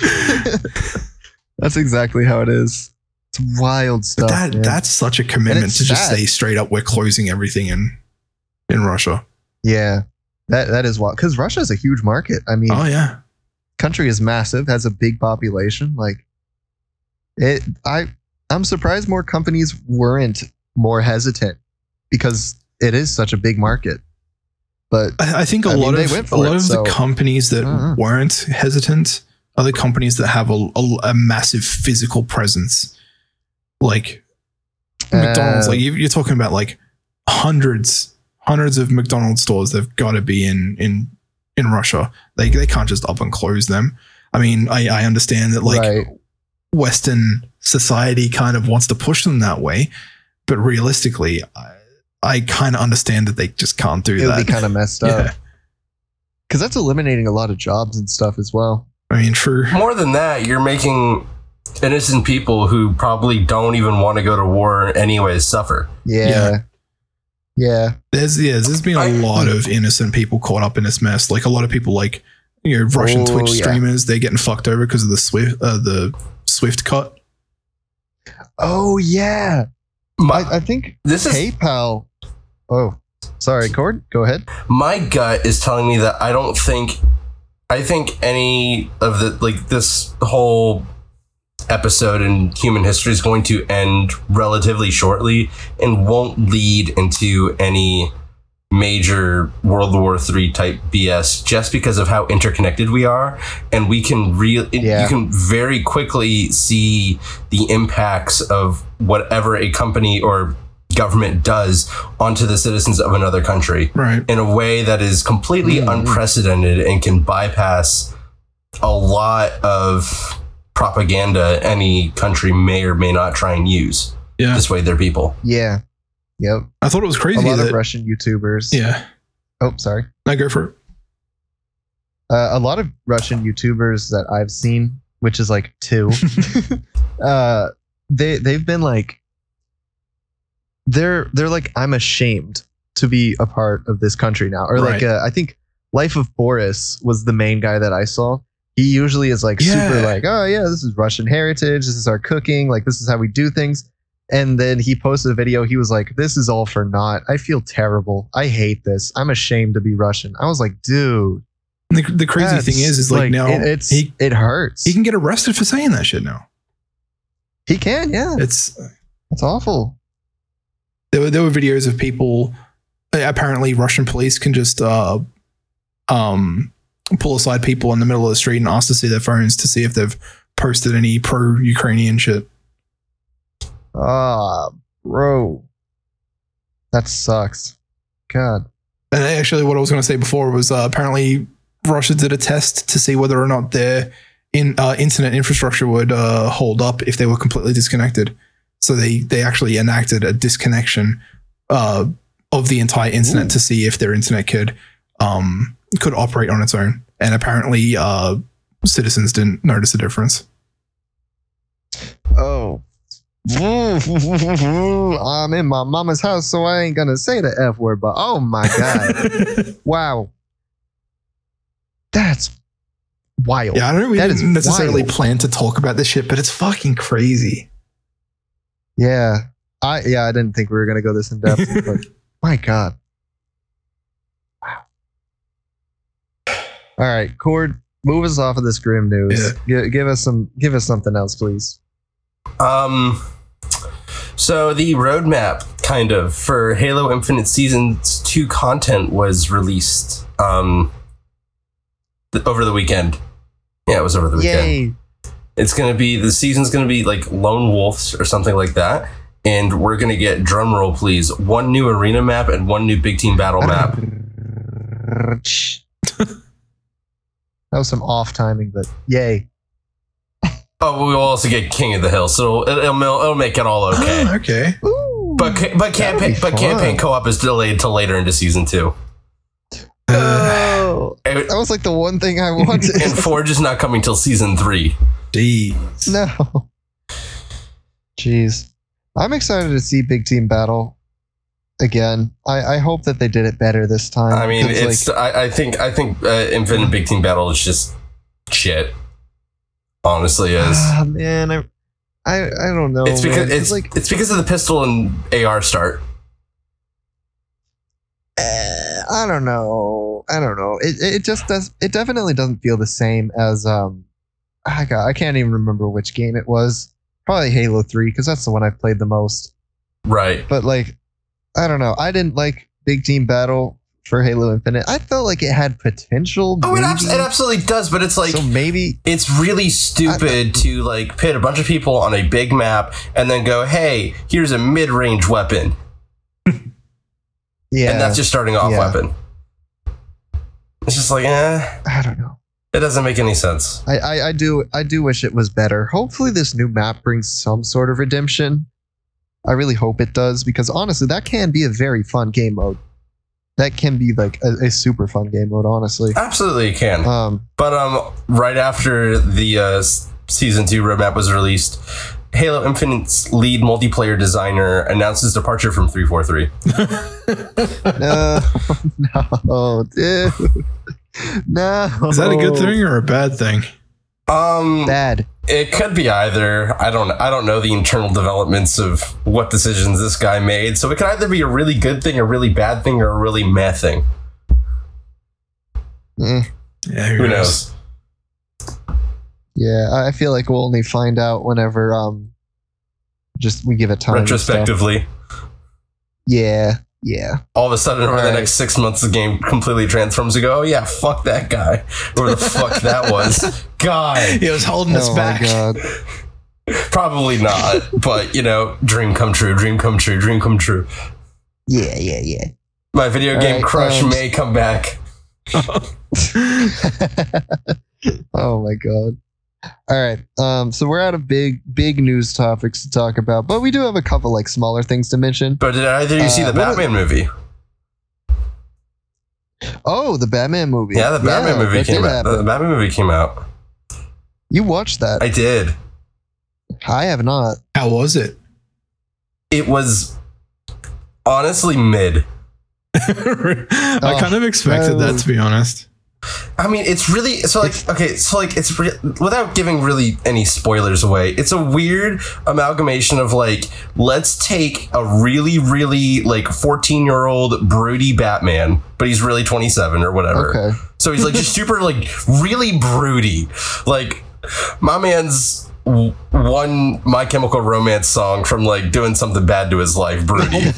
That's exactly how it is. It's wild But stuff. that that's such a commitment to just sad. say straight up we're closing everything in in Russia. yeah, that that is wild because Russia is a huge market. I mean, Oh yeah. country is massive, has a big population. Like it, I I'm surprised more companies weren't more hesitant because it is such a big market. But I, I think a I lot they of a lot it, of so- the companies that Uh-huh. weren't hesitant are the companies that have a, a, a massive physical presence. Like McDonald's, uh, like you- you're talking about like hundreds, hundreds of McDonald's stores. They've got to be in in in Russia. They they can't just up and close them. I mean, I, I understand that like right. Western society kind of wants to push them that way, but realistically, I, I kind of understand that they just can't do that. It would be kind of messed yeah, up because that's eliminating a lot of jobs and stuff as well. I mean, true. More than that, you're making innocent people who probably don't even want to go to war anyways suffer. Yeah. Yeah. Yeah. There's yeah, there's been a I- lot of innocent people caught up in this mess. Like a lot of people, like You know, Russian Oh, Twitch yeah. streamers they're getting fucked over because of the Swift uh, the Swift cut. Oh yeah. My, I, I think this is PayPal. Oh, sorry, Cord. Go ahead. my gut is telling me that I don't think I think any of the like this whole episode in human history is going to end relatively shortly and won't lead into any major World War III type BS just because of how interconnected we are and we can real Yeah. you can very quickly see the impacts of whatever a company or government does onto the citizens of another country Right. in a way that is completely Mhm. unprecedented and can bypass a lot of propaganda any country may or may not try and use Yeah. to sway their people. Yeah. Yep. I thought it was crazy. A lot that of Russian YouTubers. yeah. Oh, sorry. No, go for it. Uh, a lot of Russian YouTubers that I've seen, which is like two, uh, they they've been like, they're they're like, I'm ashamed to be a part of this country now, or like, Right. uh, I think Life of Boris was the main guy that I saw. He usually is like super like, oh yeah, this is Russian heritage, this is our cooking, like this is how we do things. And then he posted a video. He was like, "This is all for naught. I feel terrible. I hate this. I'm ashamed to be Russian." I was like, "Dude, The, the crazy thing is, is like, now it, it's he it hurts. he can get arrested for saying that shit now. He can, yeah. It's It's awful. There were there were videos of people. Apparently, Russian police can just uh, um, pull aside people in the middle of the street and ask to see their phones to see if they've posted any pro-Ukrainian shit. Ah, bro, that sucks. God, And actually, what I was going to say before was uh, apparently Russia did a test to see whether or not their in uh, internet infrastructure would uh, hold up if they were completely disconnected. So they they actually enacted a disconnection uh, of the entire internet Ooh. to see if their internet could um, could operate on its own. And apparently, uh, citizens didn't notice a difference. oh. I'm in my mama's house, so I ain't gonna say the f word. But oh my god, wow, that's wild. yeah, I don't That really is necessarily wild. plan to talk about this shit, but it's fucking crazy. Yeah, I yeah, I didn't think we were gonna go this in depth, but my god, wow. All right, Cord, move us off of this grim news. Gi- give us some, give us something else, please. Um, so the roadmap, kind of, for Halo Infinite Seasons Two content was released um th- over the weekend. Yeah, it was over the weekend. Yay! It's gonna be the season's gonna be like Lone Wolves or something like that, and we're gonna get drum roll, please. One new arena map and one new big team battle map. that was some off timing, but yay! Oh, we'll also get King of the Hill, so it'll, it'll, it'll make it all okay. okay. Ooh. But but campaign but fun. campaign co-op is delayed till later into season two. Uh, Oh, that was like the one thing I wanted. and Forge is not coming till season three. Jeez. no. Jeez, I'm excited to see Big Team Battle again. I, I hope that they did it better this time. I mean, it's I, I think I think uh, Infinite Big Team Battle is just shit. Honestly, is Ah, man, I, I, I don't know. it's because man. it's like it's because of the pistol and AR start. eh, I don't know. I don't know. It, it just does. It definitely doesn't feel the same as um. I got. I can't even remember which game it was. Probably Halo Three because that's the one I've played the most. Right. But like, I don't know. I didn't like Big Team Battle for Halo Infinite. I felt like it had potential. Oh, it, abs- it absolutely does, but it's like so maybe it's really stupid to like pit a bunch of people on a big map and then go, "Hey, here's a mid-range weapon," yeah. and that's just starting off Yeah. weapon. It's just like, eh, I don't know. It doesn't make any sense. I, I, I do I do wish it was better. Hopefully this new map brings some sort of redemption. I really hope it does because honestly that can be a very fun game mode. That can be like a, a super fun game mode, honestly. Absolutely, it can. Um But um, right after the uh, season two roadmap was released, Halo Infinite's lead multiplayer designer announced his departure from 343. no, no, dude. no. Is that a good thing or a bad thing? Um, Bad. it could be either. I don't. I don't know the internal developments of what decisions this guy made. So it could either be a really good thing, a really bad thing, or a really meh thing. Eh, Yeah, Who knows? yeah, I I feel like we'll only find out whenever um, just we give it time. Retrospectively, Yeah, yeah. all of a sudden, over the next six months, the game completely transforms. You go, oh yeah, fuck that guy, whoever the fuck that was. Guy, He was holding us oh back. my god. probably not. But you know, dream come true. Dream come true. Dream come true. Yeah, yeah, yeah. My video All game right, crush um, may come back. oh my god. All right. Um, so we're out of big, big news topics to talk about, but we do have a couple like smaller things to mention. But did either of you see Uh, the what was- Batman movie? Oh, the Batman movie. Yeah, the Batman movie came did out. The happen. Batman movie came out. You watched that? I did. I have not. How was it? It was honestly mid. I Oh, kind of expected no. that to be honest. I mean, it's really so like okay, so like it's re- without giving really any spoilers away. It's a weird amalgamation of like let's take a really really like 14-year-old broody Batman, but he's really 27 or whatever. Okay. So he's like just super like really broody. Like my man's one My Chemical Romance song from like doing something bad to his life, broody.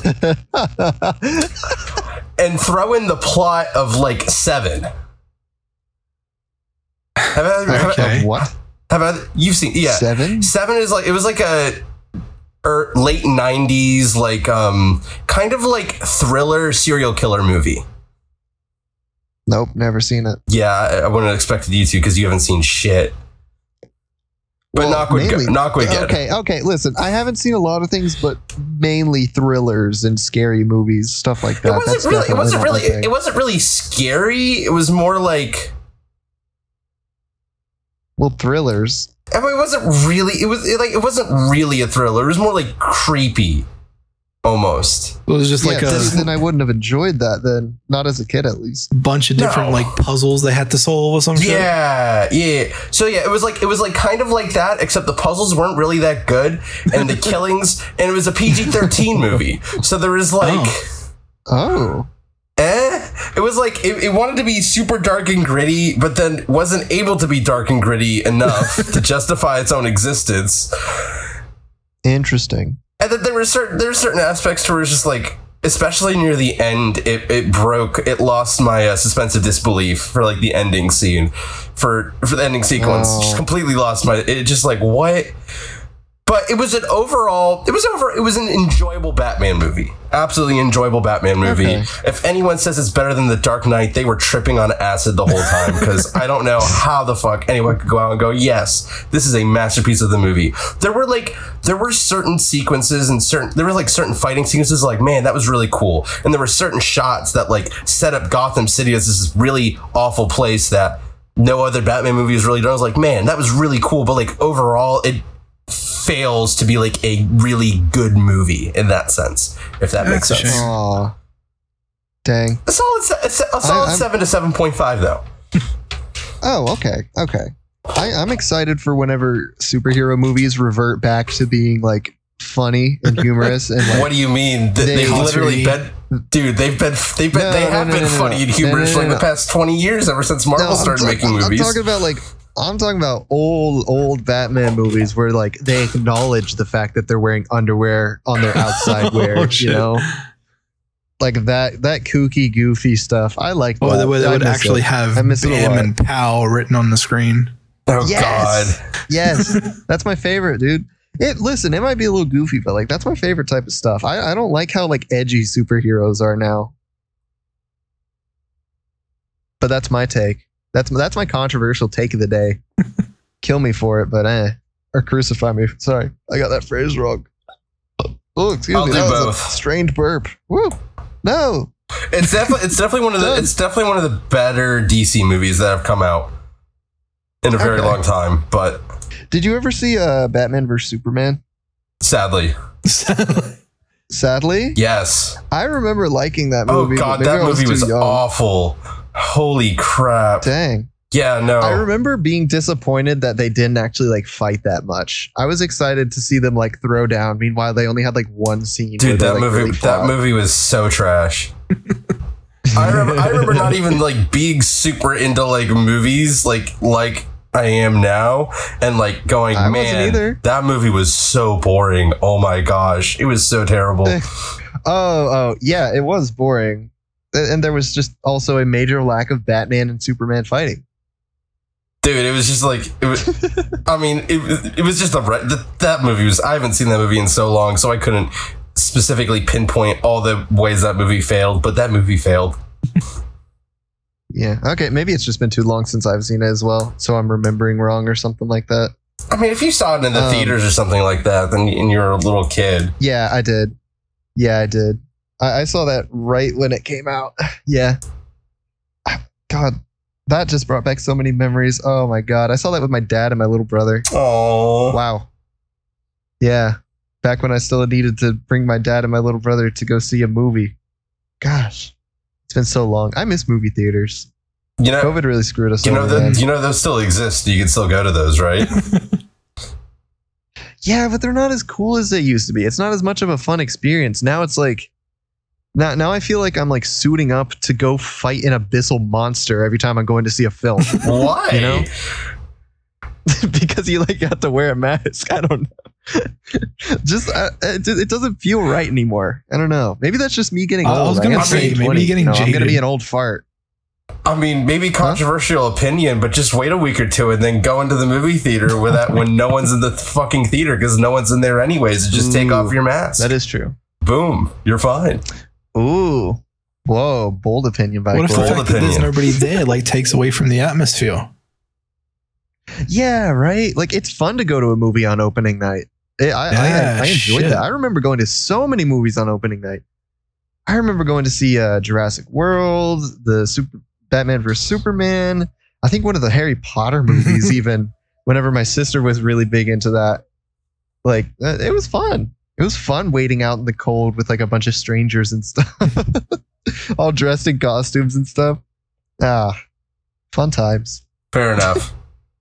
and throw in the plot of like seven. Have I, have, Okay. I, what? have I, you've seen yeah Seven? seven is like it was like a er, late 90s like um kind of like thriller serial killer movie Nope, never seen it. yeah i, I wouldn't have expected you to because you haven't seen shit but Well, knock would mainly- go, knock would get it. Okay, okay. Listen, I haven't seen a lot of things, but mainly thrillers and scary movies, stuff like that. it wasn't That's really it wasn't really it wasn't really scary it was more like well, thrillers. I mean, it wasn't really. It was it, like it wasn't really a thriller. It was more like creepy, almost. It was just yeah, like a then, then I wouldn't have enjoyed that. Then, not as a kid, at least. bunch of different No. like puzzles they had to solve or some shit. Yeah, yeah. So yeah, it was like it was like kind of like that, except the puzzles weren't really that good, and the killings, and it was a PG thirteen movie. So there was like, Oh, eh. It was like it, it wanted to be super dark and gritty, but then wasn't able to be dark and gritty enough to justify its own existence. interesting. and then there were certain there were certain aspects to where it's just like especially near the end it, it broke it lost my uh, suspense of disbelief for like the ending scene for for the ending sequence Oh. just completely lost my it just like what but it was an overall it was over it was an enjoyable batman movie. Absolutely enjoyable batman movie. Okay. if anyone says it's better than the dark knight they were tripping on acid the whole time because i don't know how the fuck anyone could go out and go yes this is a masterpiece of the movie. There were like there were certain sequences and certain there were like certain fighting sequences like man that was really cool. And there were certain shots that like set up gotham city as this really awful place that no other batman movie has really done. I was like man that was really cool. But like overall it fails to be like a really good movie in that sense if that makes That's a sense shame. Aw. Dang. a solid, se- a se- a solid I'm- seven to seven point five, though. Oh, okay, okay. I, I'm excited for whenever superhero movies revert back to being like funny and humorous and like what do you mean? Th- They- they've literally been, dude. They've been, they've been, No, they have no, been no, no, funny no. and No, humorous no, for like no, the past twenty years, ever since Marvel No, I'm started talk- making movies. I'm talking about like I'm talking about old old Batman movies where like they acknowledge the fact that they're wearing underwear on their outside Oh, wear, you know. Like that that kooky goofy stuff. I like Or that. they would, they would actually it. have I miss Bam and Pow written on the screen. oh Yes. God, Yes. that's my favorite, dude. It listen, it might be a little goofy, but like that's my favorite type of stuff. I, I don't like how like edgy superheroes are now. But that's my take. That's that's my controversial take of the day. Kill me for it, but eh. Or crucify me. Sorry, I got that phrase wrong. Oh, excuse I'll me. do That was both. a strange burp. Woo. No. it's definitely, it's definitely one of the, it's definitely one of the better DC movies that have come out in a very Okay. long time. But Did you ever see uh, Batman vs Superman? sadly, Sadly, yes. I remember liking that Oh movie. but God, that movie too was awful. Holy crap! Dang. Yeah, no. I remember being disappointed that they didn't actually like fight that much. I was excited to see them like throw down. Meanwhile, they only had like one scene. where Dude, they, that like, movie really that movie was so trash. I remember I remember not even like being super into like movies like like I am now and like going, I wasn't man, either." that movie was so boring. Oh my gosh. It was so terrible. Oh, oh, yeah, it was boring. And there was just also a major lack of Batman and Superman fighting. Dude, it was just like it was I mean, it was it was just a re- that, movie was I haven't seen that movie in so long, so I couldn't specifically pinpoint all the ways that movie failed, but that movie failed. Yeah. Okay. Maybe it's just been too long since I've seen it as well, so I'm remembering wrong or something like that. I mean, if you saw it in the Um, theaters or something like that, then and you're a little kid. Yeah, I did. Yeah, I did. I, I saw that right when it came out. Yeah. God, that just brought back so many memories. Oh my god, I saw that with my dad and my little brother. Oh, Wow. Yeah. Back when I still needed to bring my dad and my little brother to go see a movie. Gosh. It's been so long. I miss movie theaters. you know, COVID really screwed us you know over. man. you know those still exist. You can still go to those, right? Yeah, but they're not as cool as they used to be. It's not as much of a fun experience. Now it's like now now I feel like I'm like suiting up to go fight an abyssal monster every time I'm going to see a film. Why? You know? because you like have to wear a mask. I don't know. just uh, it, it doesn't feel right anymore. I don't know. Maybe that's just me getting I old. was gonna am say, turning maybe 20, getting you know, I'm gonna be an old fart. I mean, maybe controversial opinion, but just wait a week or two and then go into the movie theater with that when no one's in the fucking theater because no one's in there anyways. Just take off your mask. That is true. Boom, you're fine. Ooh. Whoa, bold opinion by What if the Bold Corey. fact that there's opinion. nobody there like takes away from the atmosphere? Yeah, right. Like it's fun to go to a movie on opening night. It- I, I, Yeah, I enjoyed shit. that. I remember going to so many movies on opening night. I remember going to see uh, Jurassic World, the Super Batman vs Superman. I think one of the Harry Potter movies. even whenever my sister was really big into that, like uh, it was fun. It was fun waiting out in the cold with like a bunch of strangers and stuff, all dressed in costumes and stuff. Ah, fun times Fair enough.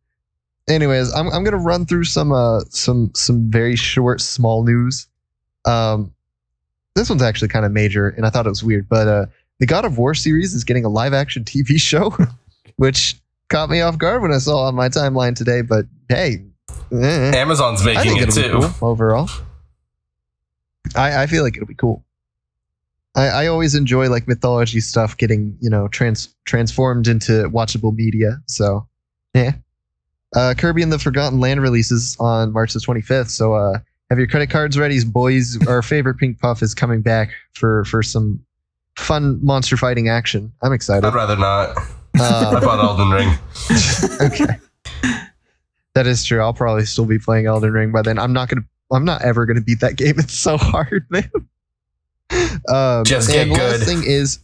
anyways i'm, I'm gonna run through some uh some some very short small news um this one's actually kind of major and i thought it was weird but uh the god of war series is getting a live action tv show which caught me off guard when i saw on my timeline today but hey Amazon's i making think it too. cool overall i i feel like it'll be cool I, I always enjoy like mythology stuff getting you know trans transformed into watchable media so yeah uh, Kirby and the Forgotten Land releases on March the 25th. So uh, have your credit cards ready, boys. Our favorite Pink Puff is coming back for for some fun monster fighting action. I'm excited. I'd rather not. I Uh, bought Elden Ring. okay, that is true. I'll probably still be playing Elden Ring by then. I'm not gonna. I'm not ever gonna beat that game. It's so hard, man. Um, Just and get the last thing is,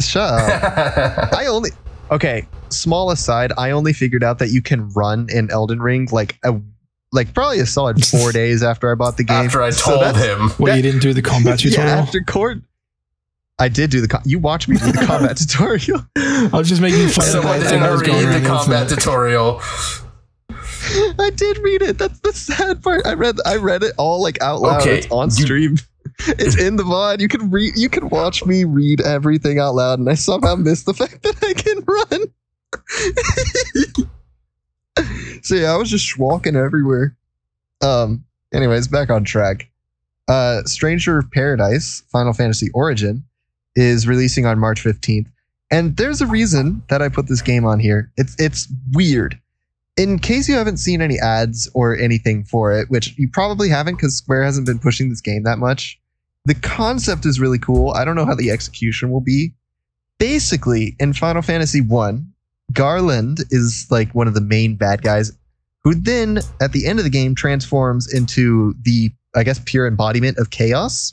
shut up. I only okay. Small aside, I only figured out that you can run in Elden Ring like a like probably a solid four days after I bought the game. After I So told that's- him. Well, That- you didn't do the combat tutorial. yeah, tutorial. after Cord. I did do the. Co- you watched me do the combat tutorial. I was just making fun of Someone that. didn't I was going read the combat listening. tutorial. I did read it. That's the sad part. I read. I read it all like out loud. Okay, It's on stream. It's in the VOD. You can read. You can watch me read everything out loud, and I somehow missed the fact that I can run. so yeah, I was just walking everywhere. Um. Anyways, back on track. Uh, Stranger of Paradise, Final Fantasy Origin, is releasing on March fifteenth, and there's a reason that I put this game on here. It's it's weird in case you haven't seen any ads or anything for it, which you probably haven't because Square hasn't been pushing this game that much, the concept is really cool. I don't know how the execution will be. Basically, in Final Fantasy 1, Garland is like one of the main bad guys who then at the end of the game transforms into the I guess pure embodiment of chaos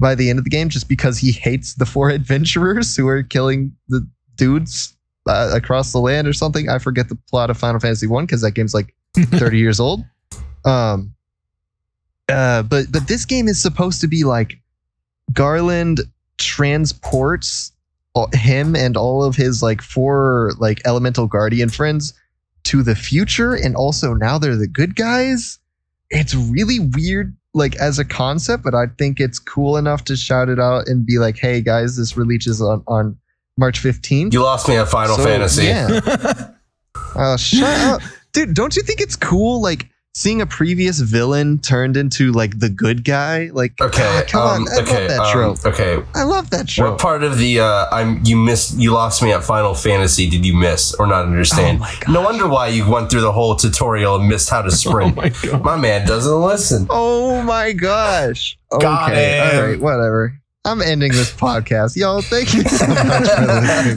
by the end of the game just because he hates the four adventurers who are killing the dudes uh, across the land or something. I forget the plot of Final Fantasy One because that game's like 30 years old. Um, uh, but but this game is supposed to be like Garland transports him and all of his like four like elemental guardian friends to the future and also now they're the good guys it's really weird like as a concept but i think it's cool enough to shout it out and be like hey guys this releases on on march 15th You lost me at Final So, Fantasy. yeah uh, shut up dude don't you think it's cool like seeing a previous villain turned into like the good guy like Okay. God, come um, on i okay. love that um, trope okay. i love that trope What part of the uh, I'm you missed you lost me at Final Fantasy did you miss or not understand? Oh my no wonder why you went through the whole tutorial and missed how to Oh my god. my man doesn't listen. Oh my gosh. Got okay. him. All right, whatever. I'm ending this podcast. Y'all, thank you so much for listening.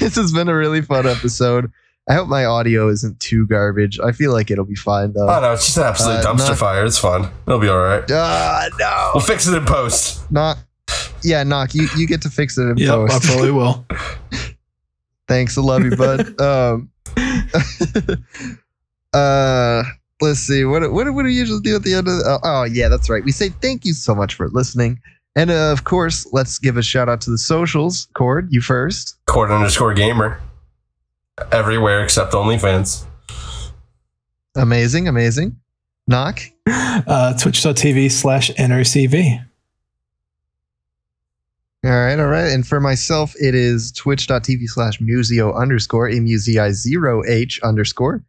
This has been a really fun episode. I hope my audio isn't too garbage. I feel like it'll be fine though. Oh no, it's just an absolute Uh, dumpster not- fire. It's fun. It'll be all right. Ah, no. We'll fix it in post. Not yeah, knock. You you get to fix it in Yep, I post. probably will. Thanks. I love you, bud. um uh let's see. What what what do we usually do at the end of the, oh, oh yeah, that's right. We say thank you so much for listening. And uh, of course, let's give a shout out to the socials. Cord, you first. Cord underscore gamer. Everywhere except OnlyFans. Amazing, amazing. Knock. Uh, Twitch.tv slash NOCV. All right, all right. And for myself, it is twitch.tv slash museo underscore, M-U-Z-I zero H underscore.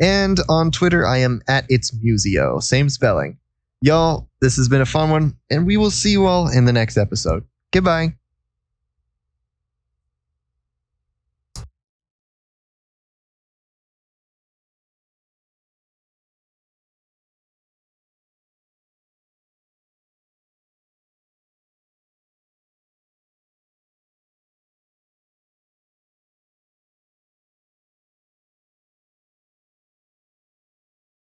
And on Twitter, I am at it's museo, same spelling. Y'all, this has been a fun one, and we will see you all in the next episode. Goodbye.